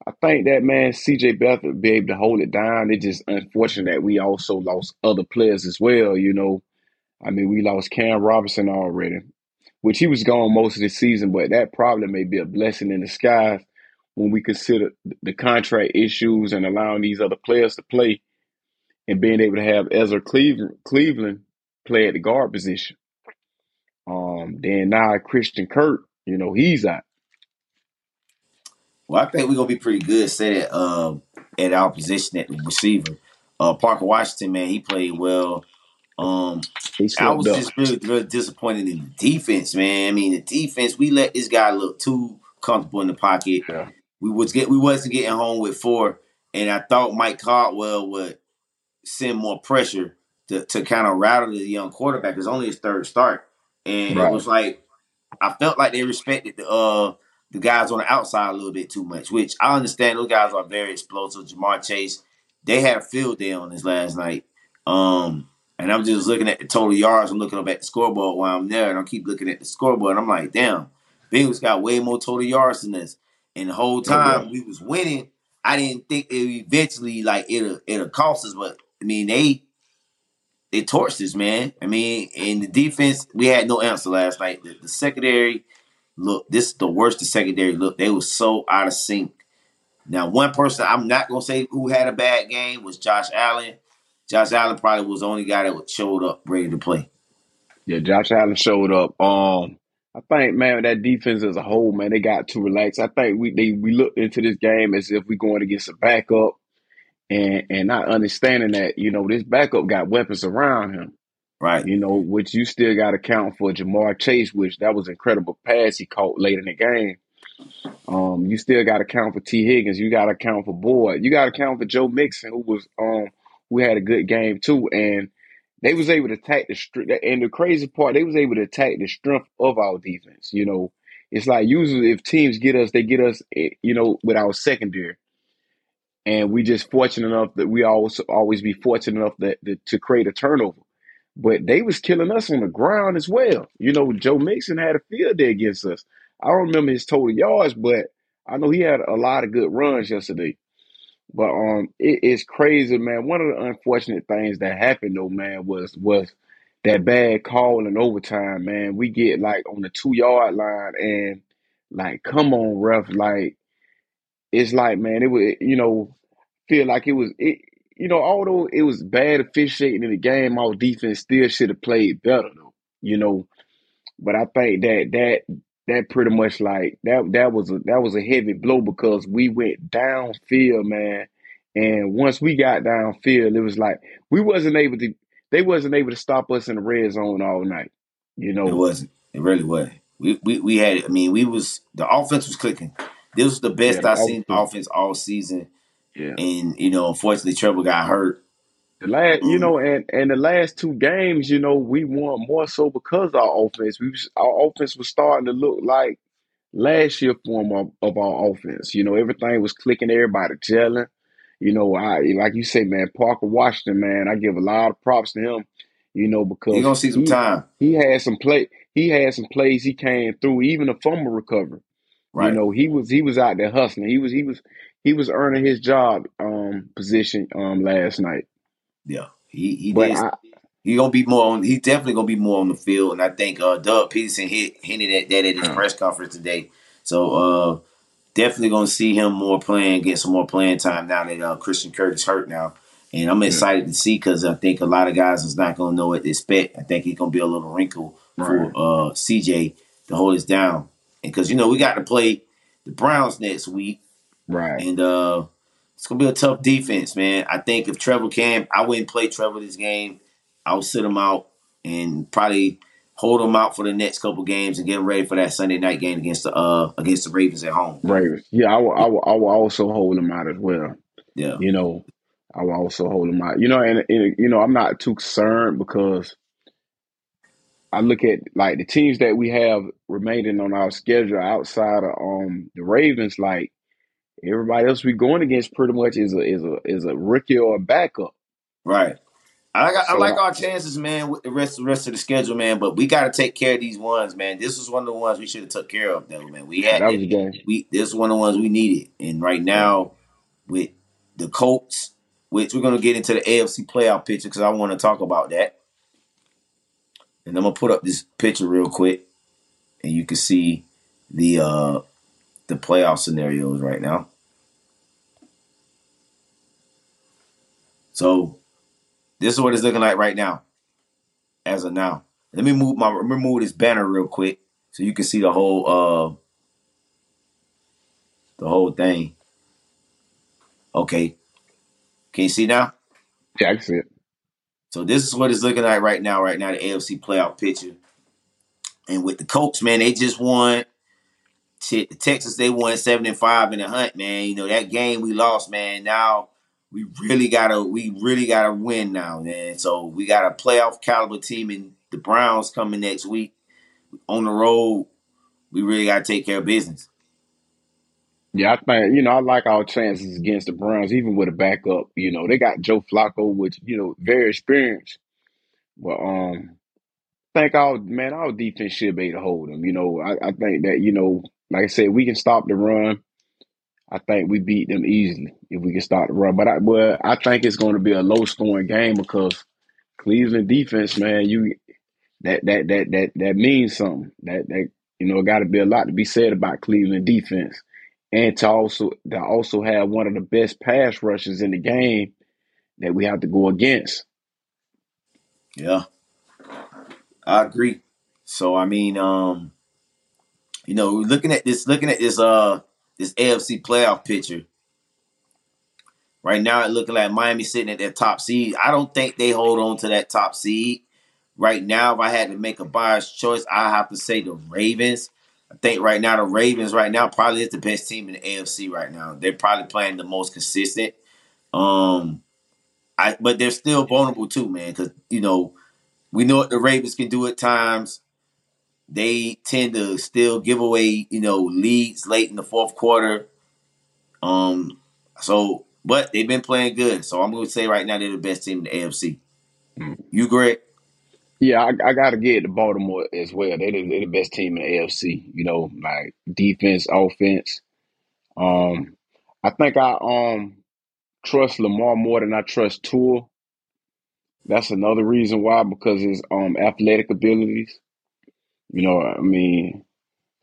I think that man CJ Beathard be able to hold it down. It's just unfortunate that we also lost other players as well, you know. I mean we lost Cam Robinson already, which he was gone most of the season, but that probably may be a blessing in disguise when we consider the contract issues and allowing these other players to play and being able to have Ezra Cleveland Cleveland play at the guard position. Um, then now Christian Kirk, you know, he's out. Well, I think we're gonna be pretty good set at um at our position at the receiver. Uh Parker Washington, man, he played well. Um I was up. just really, really disappointed in the defense, man. I mean, the defense, we let this guy look too comfortable in the pocket. Yeah. We was get we wasn't getting home with four, and I thought Mike Caldwell would send more pressure to, to kind of rattle the young quarterback. It's only his third start, and Right. it was like I felt like they respected the uh the guys on the outside a little bit too much, which I understand. Those guys are very explosive. Ja'Marr Chase, they had a field day on this last night. Um, and I'm just looking at the total yards. I'm looking up at the scoreboard while I'm there, and I keep looking at the scoreboard. And I'm like, damn, Bengals got way more total yards than this. And the whole time we was winning, I didn't think it eventually like it'll it'll cost us. But I mean, they they torched us, man. I mean, in the defense, we had no answer last night. The, the secondary, look, this is the worst the secondary look. They were so out of sync. Now, one person I'm not gonna say who had a bad game was Josh Allen. Josh Allen probably was the only guy that would showed up ready to play. Yeah, Josh Allen showed up. Um, I think, man, that defense as a whole, man, they got too relaxed. I think we they we looked into this game as if we're going against a backup, and and not understanding that you know this backup got weapons around him. Right. You know, which you still got to count for Ja'Marr Chase, which that was incredible pass he caught late in the game. Um, you still got to count for Tee Higgins. You got to count for Boyd. You got to count for Joe Mixon, who was um who had a good game too. And they was able to attack the strength. And the crazy part, they was able to attack the strength of our defense. You know, it's like usually if teams get us, they get us. eh, You know, with our secondary. And we just fortunate enough that we always always be fortunate enough that, that to create a turnover. But they was killing us on the ground as well. You know, Joe Mixon had a field day against us. I don't remember his total yards, but I know he had a lot of good runs yesterday. But um, it's crazy, man. One of the unfortunate things that happened though, man, was was that bad call in overtime, man. We get like on the two yard line, and like, come on, ref, like it's like, man, it was, you know, feel like it was, it, you know, although it was bad officiating in the game, our defense still should have played better, though, you know. But I think that that that pretty much like that that was a that was a heavy blow because we went downfield, man. And once we got downfield, it was like we wasn't able to they wasn't able to stop us in the red zone all night. You know. It wasn't. It really was. We we we had. I mean, we was the offense was clicking. This was the best the I seen offense, offense all season. yeah. And you know, unfortunately, Trevor got hurt. The last, you Um, know, and and the last two games, you know, we won more so because our offense. We was, our offense was starting to look like last year form of, of our offense. You know, everything was clicking, everybody gelling. You know, I like you say, man, Parker Washington, man, I give a lot of props to him. You know, because gonna see some he time, he had some play, he had some plays he came through, even a fumble recovery. You know, he was he was out there hustling. He was he was he was earning his job um position um last night. Yeah, he he But did. I He gonna be more on. He's definitely gonna be more on the field, and I think uh, Doug Pederson hit hinted at that at his uh, press conference today. So uh, definitely gonna see him more playing, get some more playing time now that uh, Christian Curtis hurt now, and I'm yeah, excited to see because I think a lot of guys is not gonna know what to expect. I think it's gonna be a little wrinkle for uh, CJ to hold us down, because you know we got to play the Browns next week, right. and uh, it's gonna be a tough defense, man. I think if Trevor can, I wouldn't play Trevor this game. I'll sit him out and probably hold him out for the next couple games and get him ready for that Sunday night game against the uh against the Ravens at home. Ravens. Yeah, I will, I will, I will also hold him out as well. Yeah, You know, I will also hold him out. You know, and, and you know, I'm not too concerned because I look at like the teams that we have remaining on our schedule outside of um the Ravens. Like everybody else we're going against, pretty much is a is a is a rookie or a backup. right. I like I like our chances, man, with the rest the rest of the schedule, man. But we got to take care of these ones, man. This was one of the ones we should have took care of, though, man. We had that was a game. We this is one of the ones we needed, and right now with the Colts, which we're gonna get into the AFC playoff picture because I want to talk about that. And I'm gonna put up this picture real quick, and you can see the uh the playoff scenarios right now. So this is what it's looking like right now, as of now. Let me move my let me move this banner real quick so you can see the whole uh the whole thing. Okay, can you see now? yeah, I can see it. So this is what it's looking like right now. Right now, the AFC playoff picture, and with the Colts, man, they just won. Shit, the Texas they won seven and five in the hunt, man. You know that game we lost, man. Now we really gotta we really gotta win now, man. So we got a playoff caliber team in the Browns coming next week on the road. We really gotta take care of business. Yeah, I think you know I like our chances against the Browns, even with a backup. You know, they got Joe Flacco, which you know very experienced. But um, I think our man, our defense should be able to hold them. You know, I, I think that you know, like I said, we can stop the run. I think we beat them easily if we can stop the run. But I, well, I think it's going to be a low scoring game because Cleveland defense, man, you that that that that that means something. That that you know, got to be a lot to be said about Cleveland defense, and to also to also have one of the best pass rushes in the game that we have to go against. Yeah, I agree. So I mean, um, you know, looking at this, looking at this, uh, this AFC playoff picture. Right now, it looking like Miami sitting at that top seed. I don't think they hold on to that top seed. Right now, if I had to make a biased choice, I have to say the Ravens. I think right now the Ravens right now probably is the best team in the AFC right now. They're probably playing the most consistent. Um, I but they're still vulnerable too, man, because you know we know what the Ravens can do at times. They tend to still give away, you know, leads late in the fourth quarter. Um, so but they've been playing good. So I'm going to say right now they're the best team in the AFC. Mm. You, Greg? Yeah, I, I got to get to Baltimore as well. They're the, best team in the AFC. You know, like defense, offense. Um, I think I um trust Lamar more than I trust Tua. That's another reason why because his um athletic abilities. You know, I mean,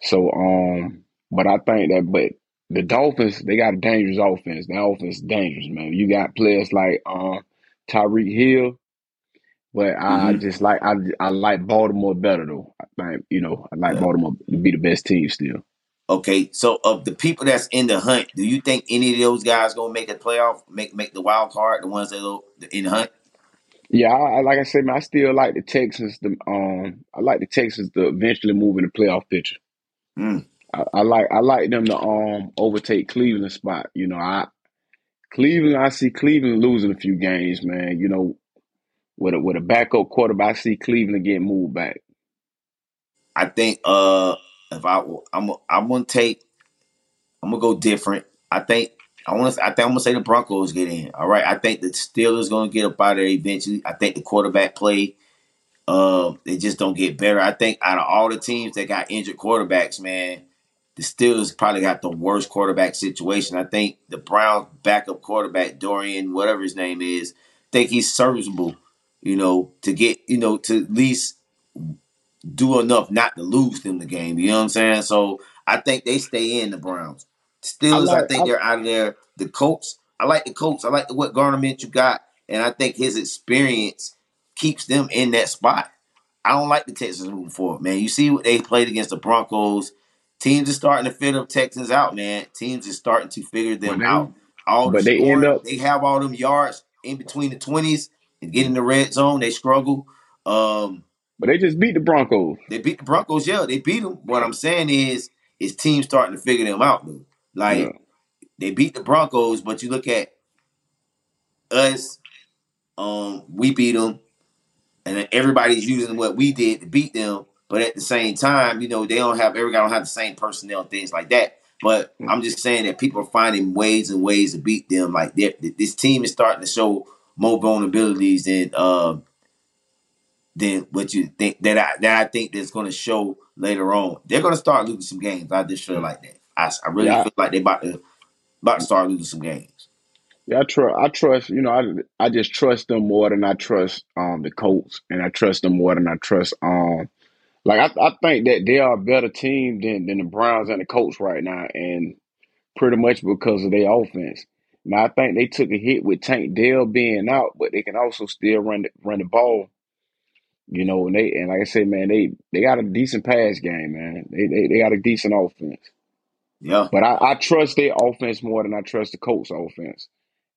so um, but I think that but the Dolphins, they got a dangerous offense. The offense is dangerous, man. You got players like um, Tyreek Hill, but I mm-hmm. just like I I like Baltimore better though. I you know I like yeah. Baltimore to be the best team still. Okay, so of the people that's in the hunt, do you think any of those guys gonna make a playoff, make make the wild card, the ones that are in the hunt? Yeah, I, like I said, man, I still like the Texans. The um, I like the Texans to eventually move in the playoff picture. Mm. I, I, like I like them to um overtake Cleveland spot. You know, I Cleveland I see Cleveland losing a few games, man. You know, with a with a backup quarterback, I see Cleveland getting moved back. I think uh if I I'm I'm gonna take I'm gonna go different. I think I want to. I think I'm gonna say the Broncos get in. All right. I think the Steelers gonna get up out of there eventually. I think the quarterback play uh, they just don't get better. I think out of all the teams that got injured quarterbacks, man, the Steelers probably got the worst quarterback situation. I think the Browns backup quarterback, Dorian, whatever his name is, think he's serviceable, you know, to get, you know, to at least do enough not to lose them the game. You know what I'm saying? So I think they stay in the Browns. Steelers, I, like, I think I, they're out of there. The Colts, I like the Colts. I like the what garment you got, and I think his experience keeps them in that spot. I don't like the Texans moving forward, man. You see what they played against the Broncos. Teams are starting to figure up Texans out, man. Teams are starting to figure them they, out. All but the they scoring, end up they have all them yards in between the twenties get in the red zone. They struggle. Um, but they just beat the Broncos. They beat the Broncos. Yeah, they beat them. What I'm saying is, is teams starting to figure them out, though. Like yeah. they beat the Broncos, but you look at us. Um, we beat them and everybody's using what we did to beat them. But at the same time, you know, they don't have every guy don't have the same personnel and things like that. But I'm just saying that people are finding ways and ways to beat them. Like this team is starting to show more vulnerabilities than uh, than what you think that I that I think that's going to show later on. They're going to start losing some games. I just feel like that. I, I really yeah. feel like they about to about to start losing some games. Yeah, I trust. I trust. You know, I I just trust them more than I trust um the Colts, and I trust them more than I trust um like I I think that they are a better team than than the Browns and the Colts right now, and pretty much because of their offense. Now I think they took a hit with Tank Dell being out, but they can also still run the, run the ball. You know, and they and like I said, man, they they got a decent pass game, man. They they, they got a decent offense. Yeah. But I, I trust their offense more than I trust the Colts offense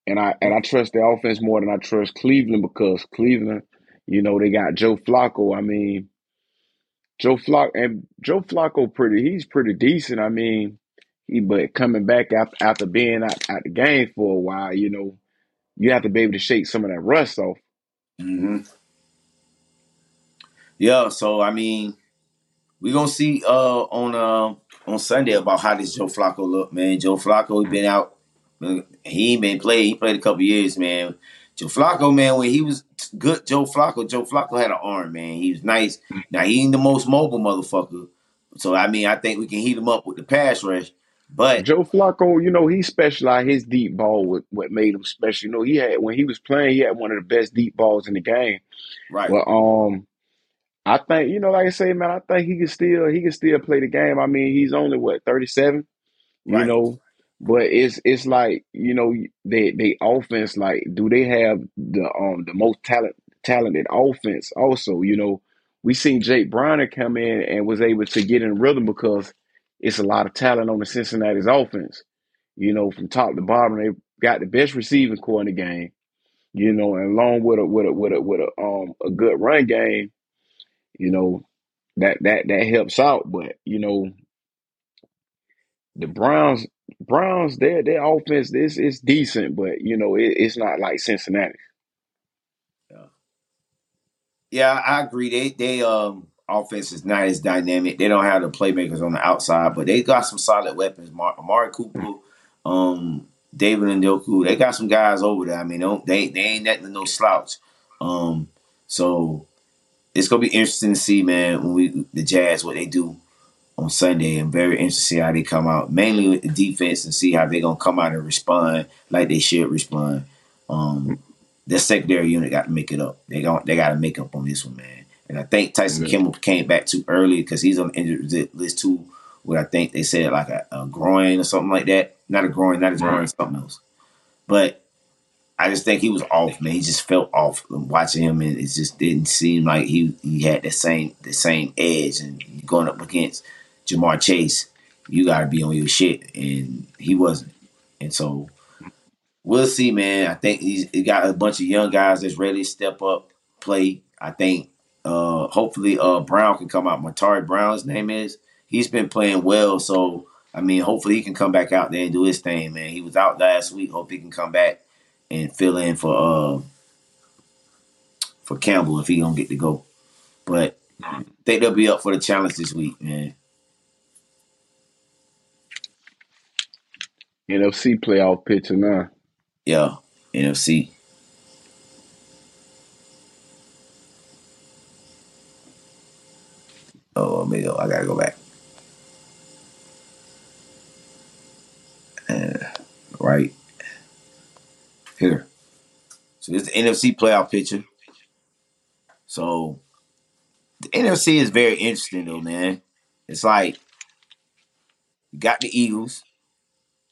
and I and I trust their offense more than I trust Cleveland because Cleveland, you know, they got Joe Flacco. I mean, Joe Flacco and Joe Flacco pretty he's pretty decent. I mean, he but coming back after after being out, out the game for a while, you know, you have to be able to shake some of that rust off. Mm-hmm. Yeah, so I mean, we're gonna see uh on uh on Sunday about how this Joe Flacco look, man. Joe Flacco he been out he ain't been played. He played a couple years, man. Joe Flacco, man, when he was good, Joe Flacco, Joe Flacco had an arm, man. He was nice. Now he ain't the most mobile motherfucker. So I mean, I think we can heat him up with the pass rush. But Joe Flacco, you know, he specialized his deep ball with what made him special. You know, he had when he was playing, he had one of the best deep balls in the game. Right. But um, I think you know, like I say, man, I think he can still he can still play the game. I mean, he's only what thirty seven. Right. You know, but it's it's like you know they they offense like do they have the um the most talent talented offense also you know we seen Jake Browning come in and was able to get in rhythm because it's a lot of talent on the Cincinnati's offense. You know, from top to bottom, they got the best receiving core in the game. You know, and along with a with a with a with a um a good run game, you know, that that that helps out. But you know, the Browns Browns their their offense this is decent, but you know it, it's not like Cincinnati. Yeah, yeah, I agree. They they um offense is not as dynamic. They don't have the playmakers on the outside, but they got some solid weapons. Mar- Amari Cooper, um, David Njoku, they got some guys over there. I mean, they they ain't nothing no slouch. Um, so it's gonna be interesting to see, man, when we the Jags what they do on Sunday. I'm very interested to see how they come out, mainly with the defense, and see how they're gonna come out and respond like they should respond. Um, the secondary unit got to make it up. They got they got to make up on this one, man. And I think Tyson yeah. Campbell came back too early because he's on the injured list too. What I think they said like a, a groin or something like that. Not a groin, not a groin, something else. But I just think he was off, man. He just felt off watching him, and it just didn't seem like he he had the same the same edge. And going up against Ja'Marr Chase, you got to be on your shit, and he wasn't. And so we'll see, man. I think he's he got a bunch of young guys that's ready to step up, play. I think uh, hopefully uh, Brown can come out. Matari Brown's name is. He's been playing well, so I mean, hopefully he can come back out there and do his thing, man. He was out last week. Hope he can come back and fill in for uh for Campbell if he don't get to go. But I think they'll be up for the challenge this week, man. NFC playoff picture now. Yeah, NFC. Oh, let me go. I gotta go back. And right here. So this is the NFC playoff picture. So the NFC is very interesting though, man. It's like you got the Eagles,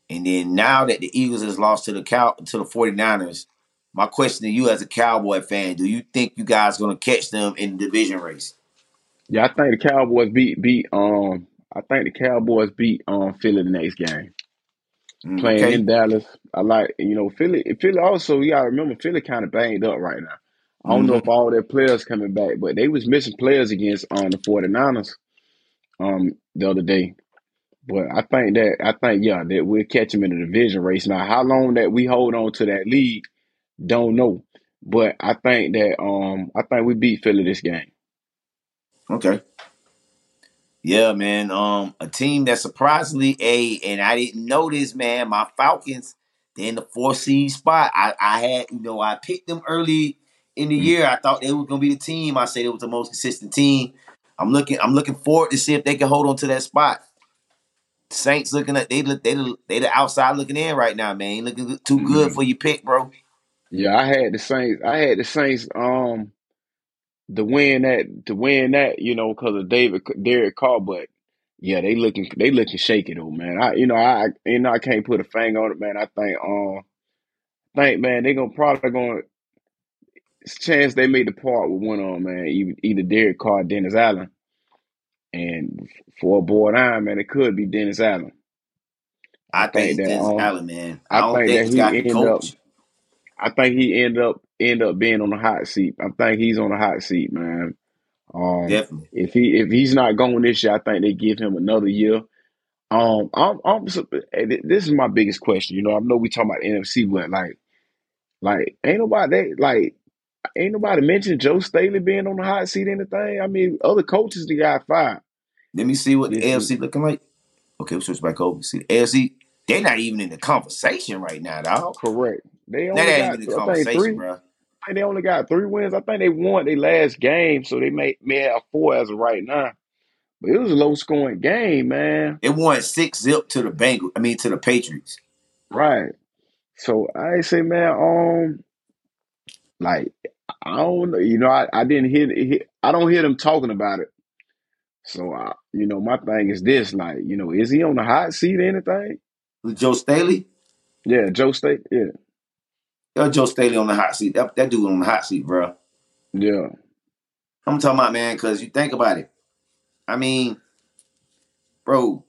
and then now that the Eagles has lost to the cow to the 49ers, my question to you as a Cowboy fan, do you think you guys gonna catch them in the division race? Yeah, I think the Cowboys beat beat um I think the Cowboys beat um Philly the next game. Mm, Playing okay. in Dallas. I like you know, Philly Philly also you gotta remember Philly kind of banged up right now. I don't mm-hmm. know if all their players coming back, but they was missing players against um the 49ers um the other day. But I think that I think yeah that we'll catch them in the division race. Now, how long that we hold on to that lead, don't know. But I think that um I think we beat Philly this game. Okay. Yeah, man. Um, a team that surprisingly a and I didn't know this, man. My Falcons, they're in the four seed spot. I, I had, you know, I picked them early in the mm. year. I thought they were gonna be the team. I said it was the most consistent team. I'm looking, I'm looking forward to see if they can hold on to that spot. Saints looking at they look they they the outside looking in right now, man. Looking too good mm-hmm. for your pick, bro. Yeah, I had the Saints. I had the Saints. Um, to win that to win that, you know, because of David Derek Carr, but yeah, they looking they looking shaky though, man. I you know I you know I can't put a finger on it, man. I think um think man they gonna probably gonna chance they made the part with one on man either, either Derek Carr, Dennis Allen, and for a board iron man it could be Dennis Allen. I, I think, think that Dennis um, Allen man. I, I think, think that he ended up. I think he ended up end up being on the hot seat. I think he's on the hot seat, man. Um, Definitely. If he if he's not going this year, I think they give him another year. Um, I'm, I'm this is my biggest question. You know, I know we talking about NFC, but like, like ain't nobody like ain't nobody mentioned Joe Staley being on the hot seat. Anything? I mean, other coaches they got fired. Let me see what the AFC looking like. Okay, we'll switch back over. See the AFC. They're not even in the conversation right now, dog. Correct. They only got, even the conversation, three, bro they only got three wins. I think they won their last game, so they may may have four as of right now. But it was a low scoring game, man. It won six zip to the Bengals. I mean to the Patriots. Right. So I say, man, um, like I don't know, you know, I, I didn't hear, I don't hear them talking about it. So I, you know, my thing is this, like, you know, is he on the hot seat or anything? Joe Staley? Yeah, Joe Staley. Yeah. Yo, Joe Staley on the hot seat. That, that dude on the hot seat, bro. Yeah. I'm talking about, man, because you think about it. I mean, bro,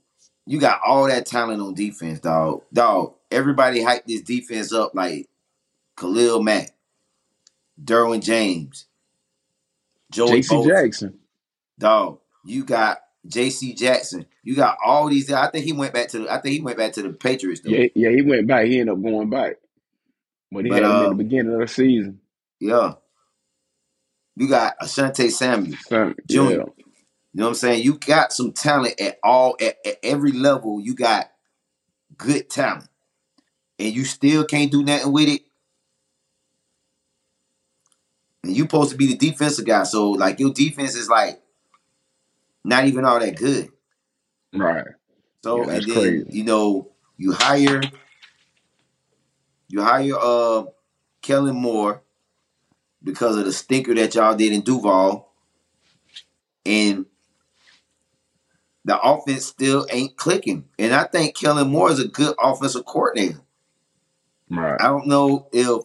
you got all that talent on defense, dog. Dog, everybody hyped this defense up like Khalil Mack, Derwin James, Joey J.C. Jackson. Dog, you got J.C. Jackson. You got all these. I think he went back to. The, I think he went back to the Patriots though. Yeah, yeah, he went back. He ended up going back. But he But, had him uh, in the beginning of the season. Yeah. You got Asante Samuel. So, Junior. yeah. You know what I'm saying? You got some talent at all at, at every level. You got good talent, and you still can't do nothing with it. And you supposed to be the defensive guy, so like your defense is like not even all that good. Right. So Yeah, and then crazy. you know you hire you hire uh Kellen Moore because of the stinker that y'all did in Duval, and the offense still ain't clicking. And I think Kellen Moore is a good offensive coordinator. Right. I don't know if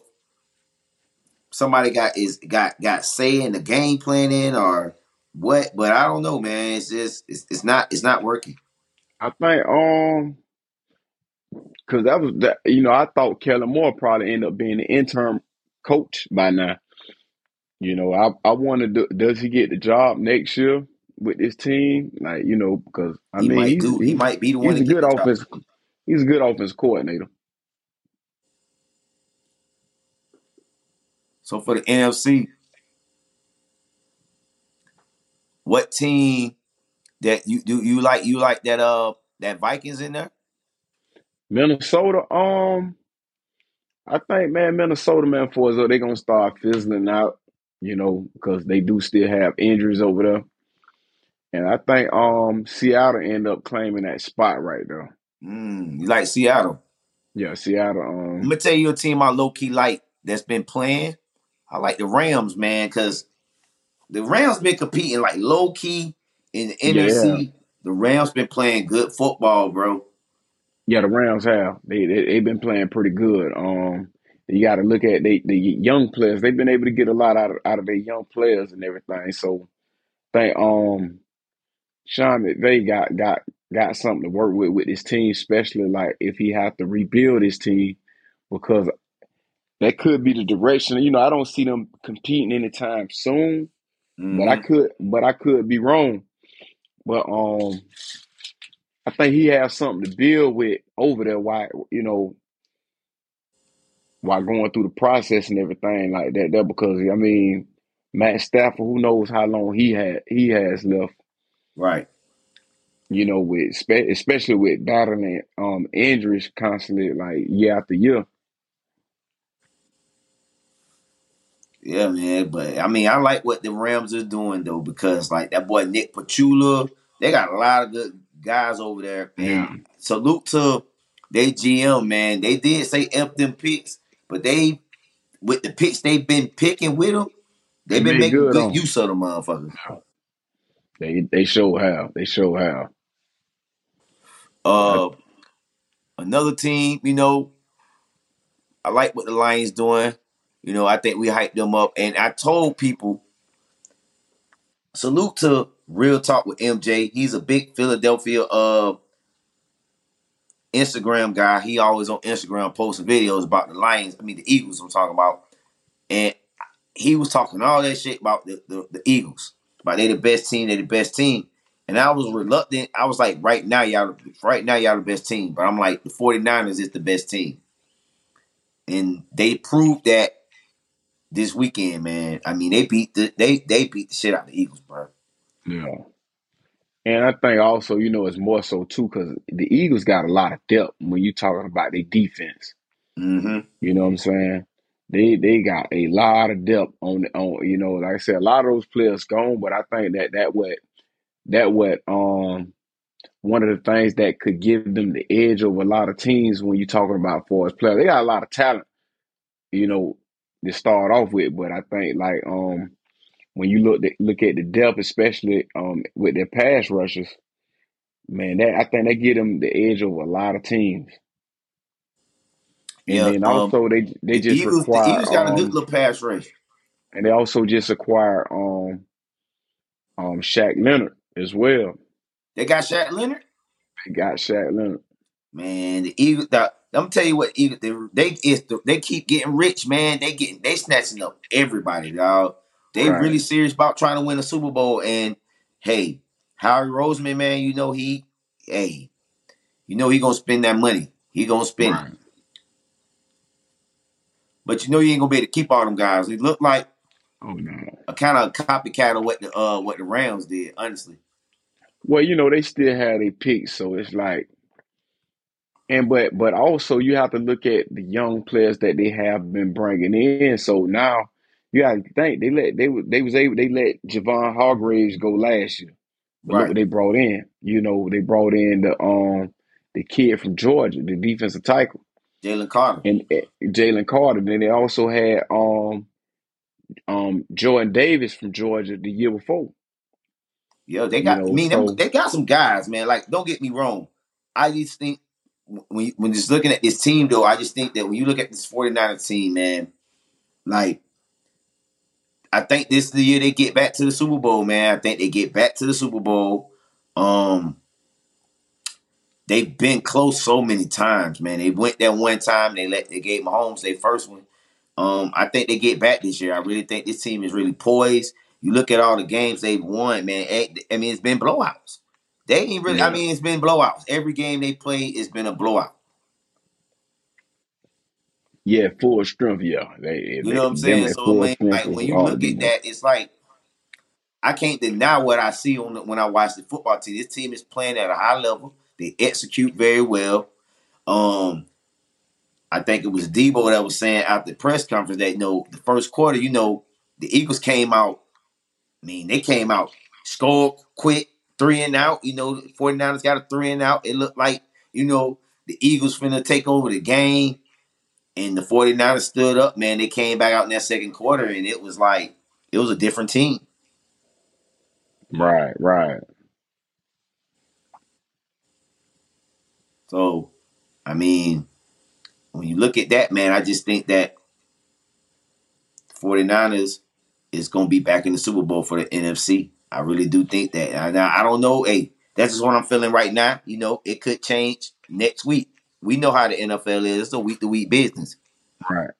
somebody got is got got say in the game planning or what, but I don't know, man. It's just it's, it's not it's not working. I think um because that was that you know, I thought Kellen Moore probably end up being the interim coach by now. You know, I I wanted to, does he get the job next year with this team? Like, you know, because I he mean might he's do. He might be the one he's a good offense he's a good offense coordinator. So for the NFC, what team that you do you like? You like that uh that Vikings in there? Minnesota, um, I think man, Minnesota man for us, they're gonna start fizzling out, you know, because they do still have injuries over there. And I think um Seattle end up claiming that spot right there. Mm, you like Seattle? Yeah, Seattle. I'm Um, gonna tell you a team I low key like that's been playing. I like the Rams, man, because the Rams been competing like low key in the Yeah. NFC. The Rams been playing good football, bro. Yeah, the Rams have they they they've been playing pretty good. Um, you got to look at they the young players. They've been able to get a lot out of out of their young players and everything. So, think um, Sean McVay got got got something to work with with this team, especially like if he have to rebuild his team because that could be the direction. You know, I don't see them competing anytime soon. But I Mhm. could, but I could be wrong. But um, I think he has something to build with over there. Why you know, while going through the process and everything like that. That because I mean, Matt Stafford, who knows how long he had he has left. Right. You know, with especially with battling um injuries constantly, like year after year. Yeah, man. But I mean, I like what the Rams are doing though, because like that boy Nick Pachula, they got a lot of good guys over there. And Yeah. salute to they GM, man. They did say F them picks, but they with the picks they've been picking with them, They they've been making good good use of them motherfuckers. They they show how they show how. Uh another team, you know, I like what the Lions doing. You know, I think we hyped them up. And I told people, salute to Real Talk with MJ. He's a big Philadelphia uh Instagram guy. He always on Instagram posting videos about the Lions. I mean the Eagles I'm talking about. And he was talking all that shit about the, the, the Eagles. About they the best team, they the best team. And I was reluctant. I was like, right now, y'all right now, y'all the best team. But I'm like, the 49ers is the best team. And they proved that this weekend, man. I mean, they beat the they they beat the shit out of the Eagles, bro. Yeah. And I think also, you know, it's more so too because the Eagles got a lot of depth when you're talking about their defense. Mm-hmm. You know what I'm saying? They they got a lot of depth on on you know, like I said, a lot of those players gone, but I think that that what that what um one of the things that could give them the edge over a lot of teams when you're talking about for as players. They got a lot of talent, you know, to start off with, but I think like um when you look at, look at the depth, especially um with their pass rushers, man, that I think they get them the edge over a lot of teams. And Yeah, then um, also they they the just Eagles the require Eagles got a good um little pass rush. and they also just acquire um um Shaq Leonard as well. They got Shaq Leonard. They got Shaq Leonard. Man, the Eagles. The, I'm tell you what, Eagles. They, they is the, they keep getting rich, man. They getting they snatching up everybody, dog. They Right. really serious about trying to win a Super Bowl. And hey, Harry Roseman, man, you know he, hey, you know he gonna spend that money. He gonna spend it. But you know you ain't gonna be able to keep all them guys. It looked like Oh no. a kind of copycat of what the uh what the Rams did, honestly. Well, you know, they still have a pick, so it's like and but but also you have to look at the young players that they have been bringing in. So now you got to think they let they they was able they let Javon Hargraves go last year. But look Right. what they brought in. You know, they brought in the um the kid from Georgia, the defensive tackle, Jalen Carter. and uh, Jalen Carter. Then they also had um um Jordan Davis from Georgia the year before. Yeah, they You got. I mean, so they got some guys, man. Like, don't get me wrong. I just think when when just looking at this team, though, I just think that when you look at this 49ers team, man, like, I think this is the year they get back to the Super Bowl, man. I think they get back to the Super Bowl. Um, they've been close so many times, man. They went there one time. They let they gave Mahomes their first one. Um, I think they get back this year. I really think this team is really poised. You look at all the games they've won, man. I mean, it's been blowouts. They ain't really. I mean, it's been blowouts. Every game they play, it's been a blowout. Yeah, full strength, yeah. They, You know what I'm saying? So I mean, like when you look at that, it's like I can't deny what I see on the, when I watch the football team. This team is playing at a high level. They execute very well. Um, I think it was Deebo that was saying at the press conference that you know the first quarter, you know, the Eagles came out. I mean, they came out, scored quick, three and out. You know, the 49ers got a three and out. It looked like, you know, the Eagles finna take over the game. And the 49ers stood up, man. They came back out in that second quarter, and it was like it was a different team. Right, right. So, I mean, when you look at that, man, I just think that 49ers is going to be back in the Super Bowl for the NFC. I really do think that. I, I don't know. Hey, that's just what I'm feeling right now. You know, it could change next week. We know how the NFL is. It's a week to week business. Right.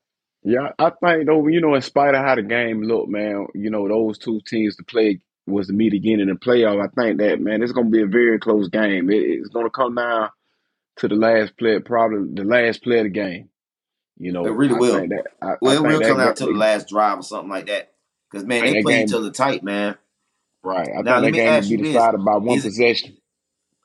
Yeah, I think though, you know, in spite of how the game looked, man, you know, those two teams to play was to meet again in the playoff. I think that man, it's gonna be a very close game. It, it's gonna come down to the last play, probably the last play of the game. You know, It really I will. that I, I Well, it will come out to the last drive or something like that. Because, man, they play each other tight, man. right. I Now, think that game will be decided by one Is possession.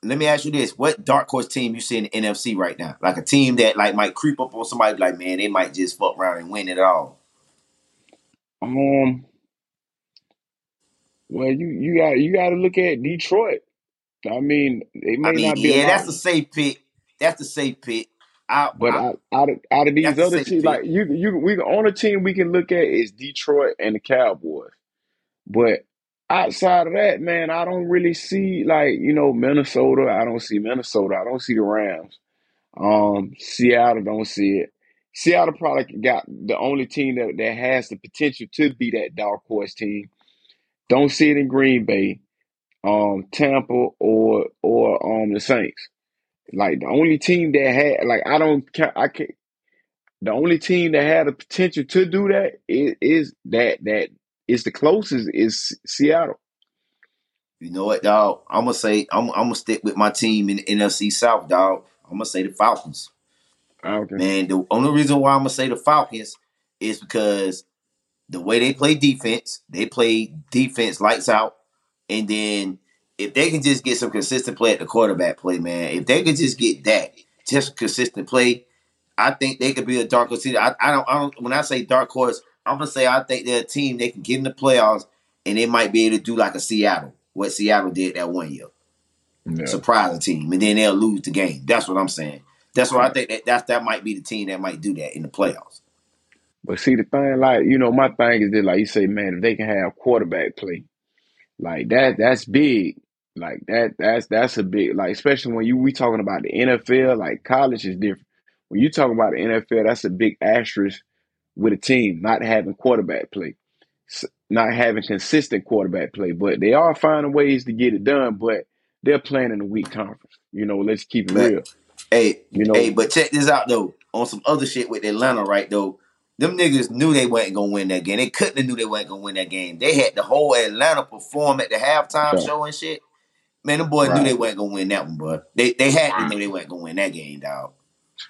Let me ask you this: What dark horse team you see in the NFC right now? Like a team that like might creep up on somebody, like man, they might just fuck around and win it all. Um, well, you you got you got to look at Detroit. I mean, they I may mean, not be yeah, that's a safe pick. That's the safe pick. I, but I out, out of out of these other teams, pick. like you you we the only team we can look at is Detroit and the Cowboys. But outside of that, man, I don't really see like you know Minnesota. I don't see Minnesota. I don't see the Rams. Um, Seattle don't see it. Seattle probably got the only team that, that has the potential to be that dark horse team. Don't see it in Green Bay, um, Tampa, or or um the Saints. Like the only team that had like I don't I can't. the only team that had the potential to do that is, is that that is the closest is Seattle. You know what, dog? I'm gonna say I'm, I'm gonna stick with my team in the NFC South, dog. I'm gonna say the Falcons. Ah, okay. Man, the only reason why I'm gonna say the Falcons is because the way they play defense, they play defense lights out, and then if they can just get some consistent play at the quarterback play, man, if they could just get that, just consistent play, I think they could be a dark horse. I, I don't. I don't. When I say dark horse, I'm gonna say I think they're a team they can get in the playoffs, and they might be able to do like a Seattle, what Seattle did that one year, Yeah. surprise a team, and then they'll lose the game. That's what I'm saying. That's what I think that that's, that might be the team that might do that in the playoffs. But see the thing, like, you know, my thing is that like you say, man, if they can have quarterback play, like that that's big. Like that that's that's a big like especially when you we talking about the NFL, like college is different. When you talk about the NFL, that's a big asterisk with a team not having quarterback play. Not having consistent quarterback play, but they are finding ways to get it done. But they're playing in a weak conference. You know, let's keep it But- real. Hey, You know, hey, but check this out though. On some other shit with Atlanta, right though. Them niggas knew they wasn't gonna win that game. They couldn't have knew they wasn't gonna win that game. They had the whole Atlanta perform at the halftime Yeah. show and shit. Man, them boys knew they wasn't gonna win that one, bro. They they had to know they wasn't gonna win that game, dog.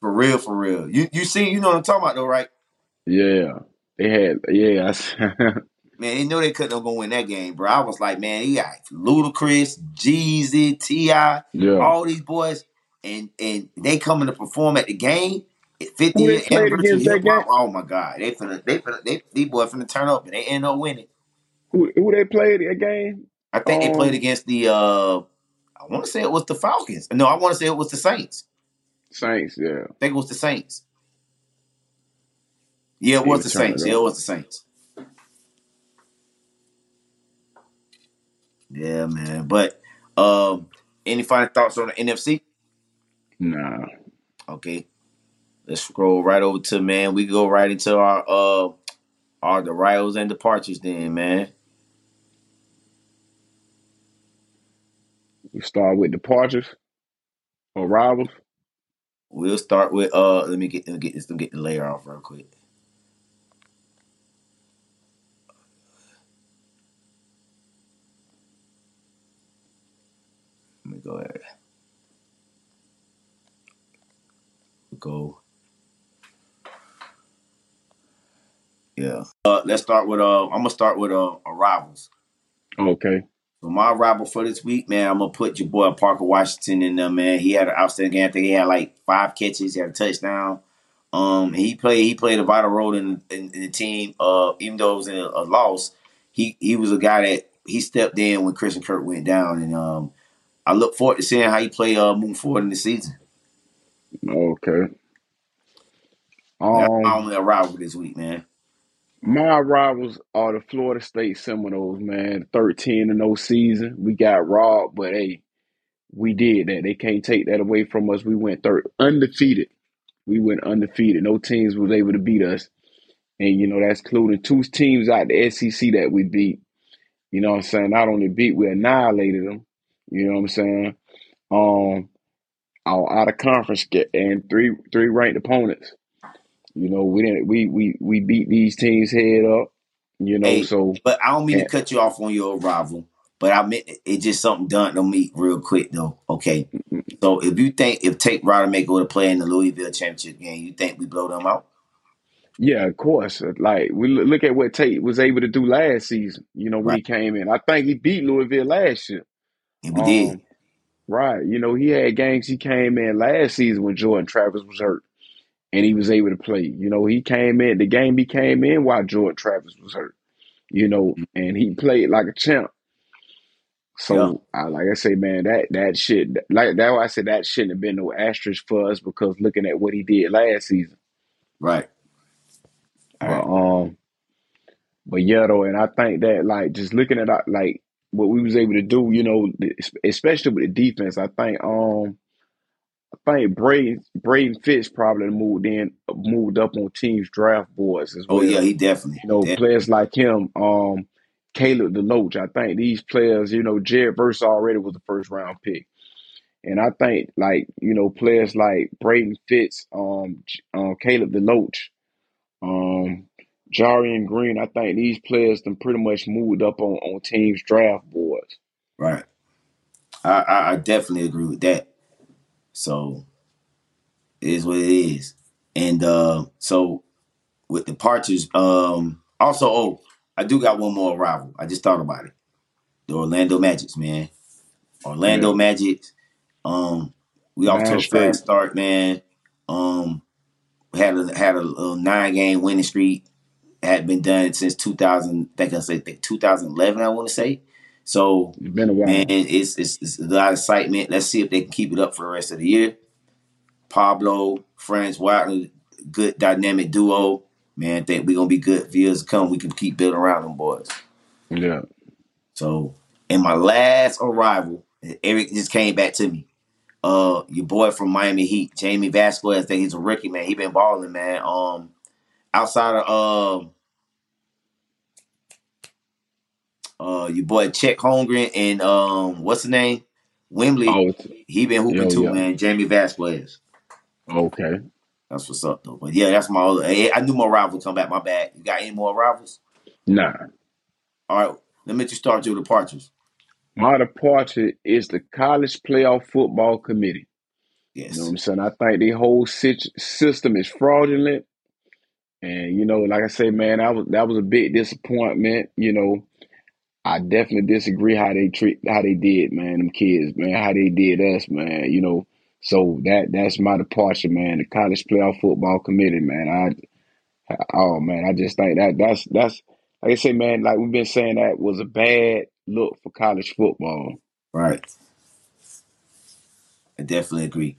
For real, for real. You you see, you know what I'm talking about though, right? Yeah, they had yeah. Man, they knew they couldn't have gonna win that game, bro. I was like, man, he got Ludacris, Jeezy, T.I., yeah. all these boys, and and they coming to perform at the game. 50 Who they year played anniversary hip hop. Oh my god, they finna, they finna, they these boys finna turn up and they end up winning. Who who they played that game? I think they played Um, against the. uh I want to say it was the Falcons. No, I want to say it was the Saints. Saints. Yeah. I think it was the Saints. Yeah, it was the Saints. it Yeah, it was the Saints. Yeah, man. But um, any final thoughts on the NFC? Nah. Okay, let's scroll right over to man. We go right into our uh our the rivals and departures. Then, man. We start with departures or rivals. We'll start with uh. Let me get let me get this. Let me get the layer off real quick. Go ahead. Go. Yeah. Uh, let's start with uh. I'm gonna start with uh rivals. Okay. So my rival for this week, man, I'm gonna put your boy Parker Washington in there, man. He had an outstanding game. I think he had like five catches, he had a touchdown. Um, he played he played a vital role in, in, in the team. Uh, even though it was in a, a loss, he he was a guy that he stepped in when Christian Kirk went down, and um, I look forward to seeing how you play uh moving forward in the season. Okay. That's my Um, only rival this week, man. my rivals are the Florida State Seminoles, man. Thirteen and no season. We got robbed, but hey, we did that. They can't take that away from us. We went third, undefeated. We went undefeated. No teams was able to beat us, and you know that's including two teams out the SEC that we beat. You know what I'm saying? Not only beat, we annihilated them. You know what I'm saying? Um, our out of conference get and three three ranked opponents. You know, we didn't we we we beat these teams head up. You know, Hey, so but I don't mean to cut you off on your arrival, but I meant it just something done to me real quick though. Okay. So if you think if Tate Rodemaker would have played in the Louisville championship game, you think we blow them out? yeah, of course. Like we look look at what Tate was able to do last season. You know, when Right. he came in, I think he beat Louisville last year. We did. Um, right. You know, he had games he came in last season when Jordan Travis was hurt, and he was able to play. You know, he came in the game he came in while Jordan Travis was hurt. You know, and he played like a champ. Yeah. So, I, like I say, man, that that shit, like that, why I said that shouldn't have been no asterisk for us because looking at what he did last season. Right. But Right. um, but yeah, though, and I think that like just looking at like what we was able to do, you know, especially with the defense, I think um, I think Braden Braden Fiske probably moved in, moved up on teams draft boards as Oh yeah, he definitely. You know, definitely. players like him, um, Caleb DeLoach. I think these players, you know, Jared Verse already was a first round pick. And I think like, you know, players like Braden Fiske, um, um Caleb DeLoach, um, Jarian Green, I think these players then pretty much moved up on, on teams draft boards. Right. I, I I definitely agree with that. So it is what it is. And uh so with the departures, um also oh, I do got one more rival. I just thought about it. The Orlando Magics, man. Orlando Yeah. Magics. Um, we off to a fast start, man. Um, had a had a, little nine game winning streak. Had been done since 2000. I think I say 2011. I want to say. So It's been a while. man, it's, it's it's a lot of excitement. Let's see if they can keep it up for the rest of the year. Pablo, Franz Wagner, good dynamic duo. Man, I think we're gonna be good for years to come. We can keep building around them boys. Yeah. So, in my last arrival, Eric just came back to me. Uh, your boy from Miami Heat, Jamie Vasquez. I think he's a rookie, man. He been balling, man. Um, outside of um, Uh, your boy Chet Holmgren and um, what's the name? Wembley. Oh, He been hooping Yo, too, man. Jamie Vasquez. okay. That's what's up though. But yeah, that's my. Other, I knew my rival come back. My bad. You got any more rivals? Nah. All right. Let me just start your departures. My departure is the college playoff football committee. Yes. You know what I'm saying? I think the whole sit- system is fraudulent. And you know, like I say, man, that was that was a big disappointment. You know, I definitely disagree how they treat how they did, man, them kids, man, how they did us, man. You know, so that that's my departure, man. The college playoff football committee, man. I oh man, I just think that that's that's like I say, man, like we've been saying that was a bad look for college football. Right. I definitely agree.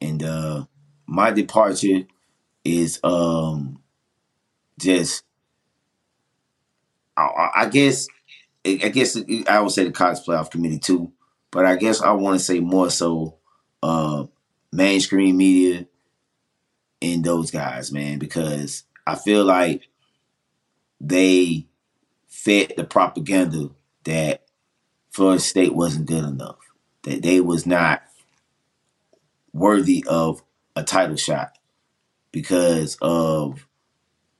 And uh my departure is um just I- I, I guess I guess I would say the college playoff committee too, but I guess I want to say more so uh mainstream media and those guys, man, because I feel like they fed the propaganda that Florida State wasn't good enough, that they was not worthy of a title shot because of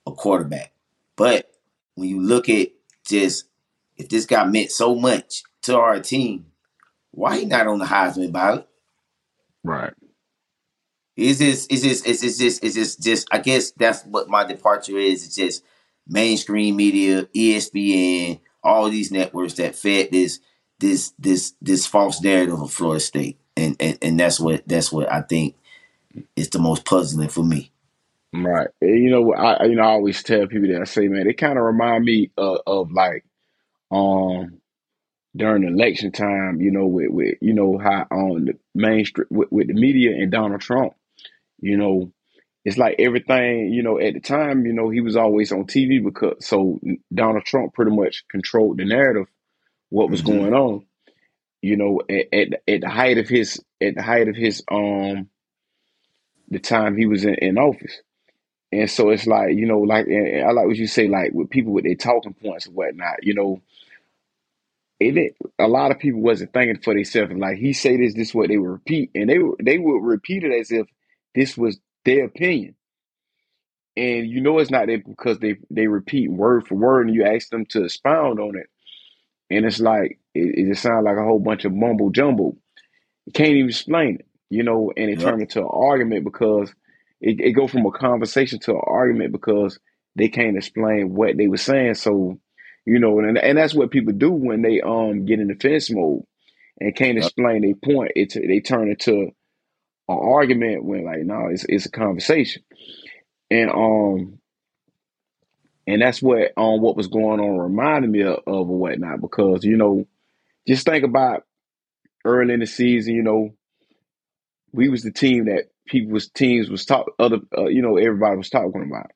a quarterback. But when you look at just if this guy meant so much to our team, why he not on the Heisman ballot? Right. Is this is this is this just is this just I guess that's what my departure is. It's just mainstream media, ESPN, all these networks that fed this this this this false narrative of Florida State. And and, and that's what that's what I think is the most puzzling for me. Right. And, You know, I I- you know I always tell people that I say, man, they kind of remind me of, of like um during election time, you know, with, with you know how on the mainstream with, with the media and Donald Trump, you know, it's like everything, you know, at the time, you know, he was always on TV because so Donald Trump pretty much controlled the narrative, what was Mhm. going on, you know, at, at at the height of his at the height of his um the time he was in, in office. And so it's like, you know, like and and I like what you say, like with people with their talking points and whatnot, you know, it a lot of people wasn't thinking for themselves. Like he say this, this is what they would repeat, and they would they would repeat it as if this was their opinion. And you know it's not that because they they repeat word for word, and you ask them to expound on it, and it's like it, it just sounds like a whole bunch of mumble jumble. You can't even explain it, you know, and it Yep. turned into an argument because it, it go from a conversation to an argument because they can't explain what they were saying. So, you know, and and that's what people do when they um get in defense mode and can't explain their point. It's they turn into an argument when like no, it's it's a conversation, and um and that's what um what was going on reminded me of, of or whatnot because you know just think about early in the season, you know, we was the team that people was teams was talk other uh, you know everybody was talking about.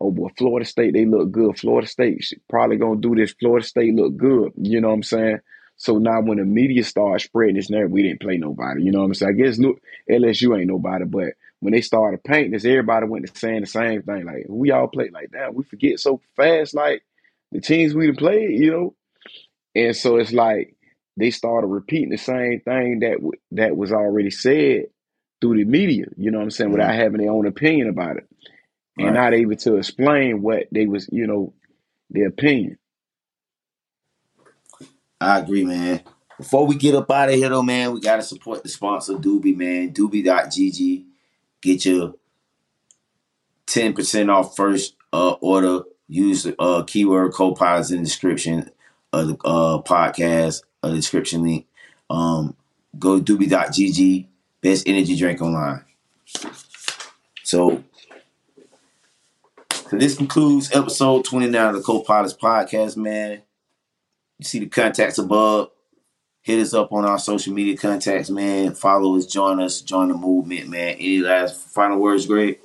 Oh boy, Florida State they look good. Florida State probably gonna do this. Florida State look good. You know what I'm saying? So now when the media started spreading this narrative, we didn't play nobody. You know what I'm saying? I guess look LSU ain't nobody, but when they started painting this, everybody went to saying the same thing. Like we all played like that. We forget so fast. Like the teams we played, you know. And so it's like they started repeating the same thing that w- that was already said through the media. You know what I'm saying? Without having their own opinion about it, and Right. not able to explain what they was, you know, their opinion. I agree, man. Before we get up out of here, though, man, we gotta support the sponsor, Dubby, man. Dubby.gg. Get your ten percent off first uh, order. Use the uh, keyword co-pilots in the description of the uh, podcast, a description link. Um, go to Dubby.gg. Best energy drink online. So, so this concludes episode 29 of the Co-Pilots podcast, man. You see the contacts above. Hit us up on our social media contacts, man. Follow us, join us, join the movement, man. Any last final words, Greg?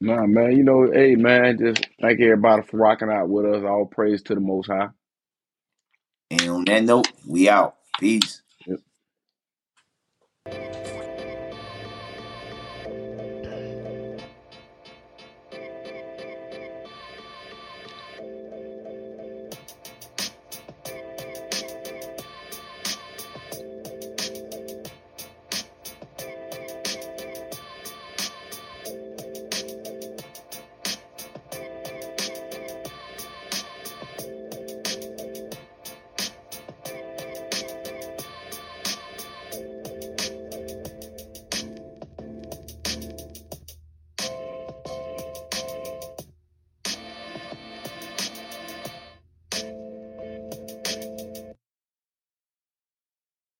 Nah, man, you know, hey, man, just thank everybody for rocking out with us. All praise to the Most High. And on that note, we out. Peace.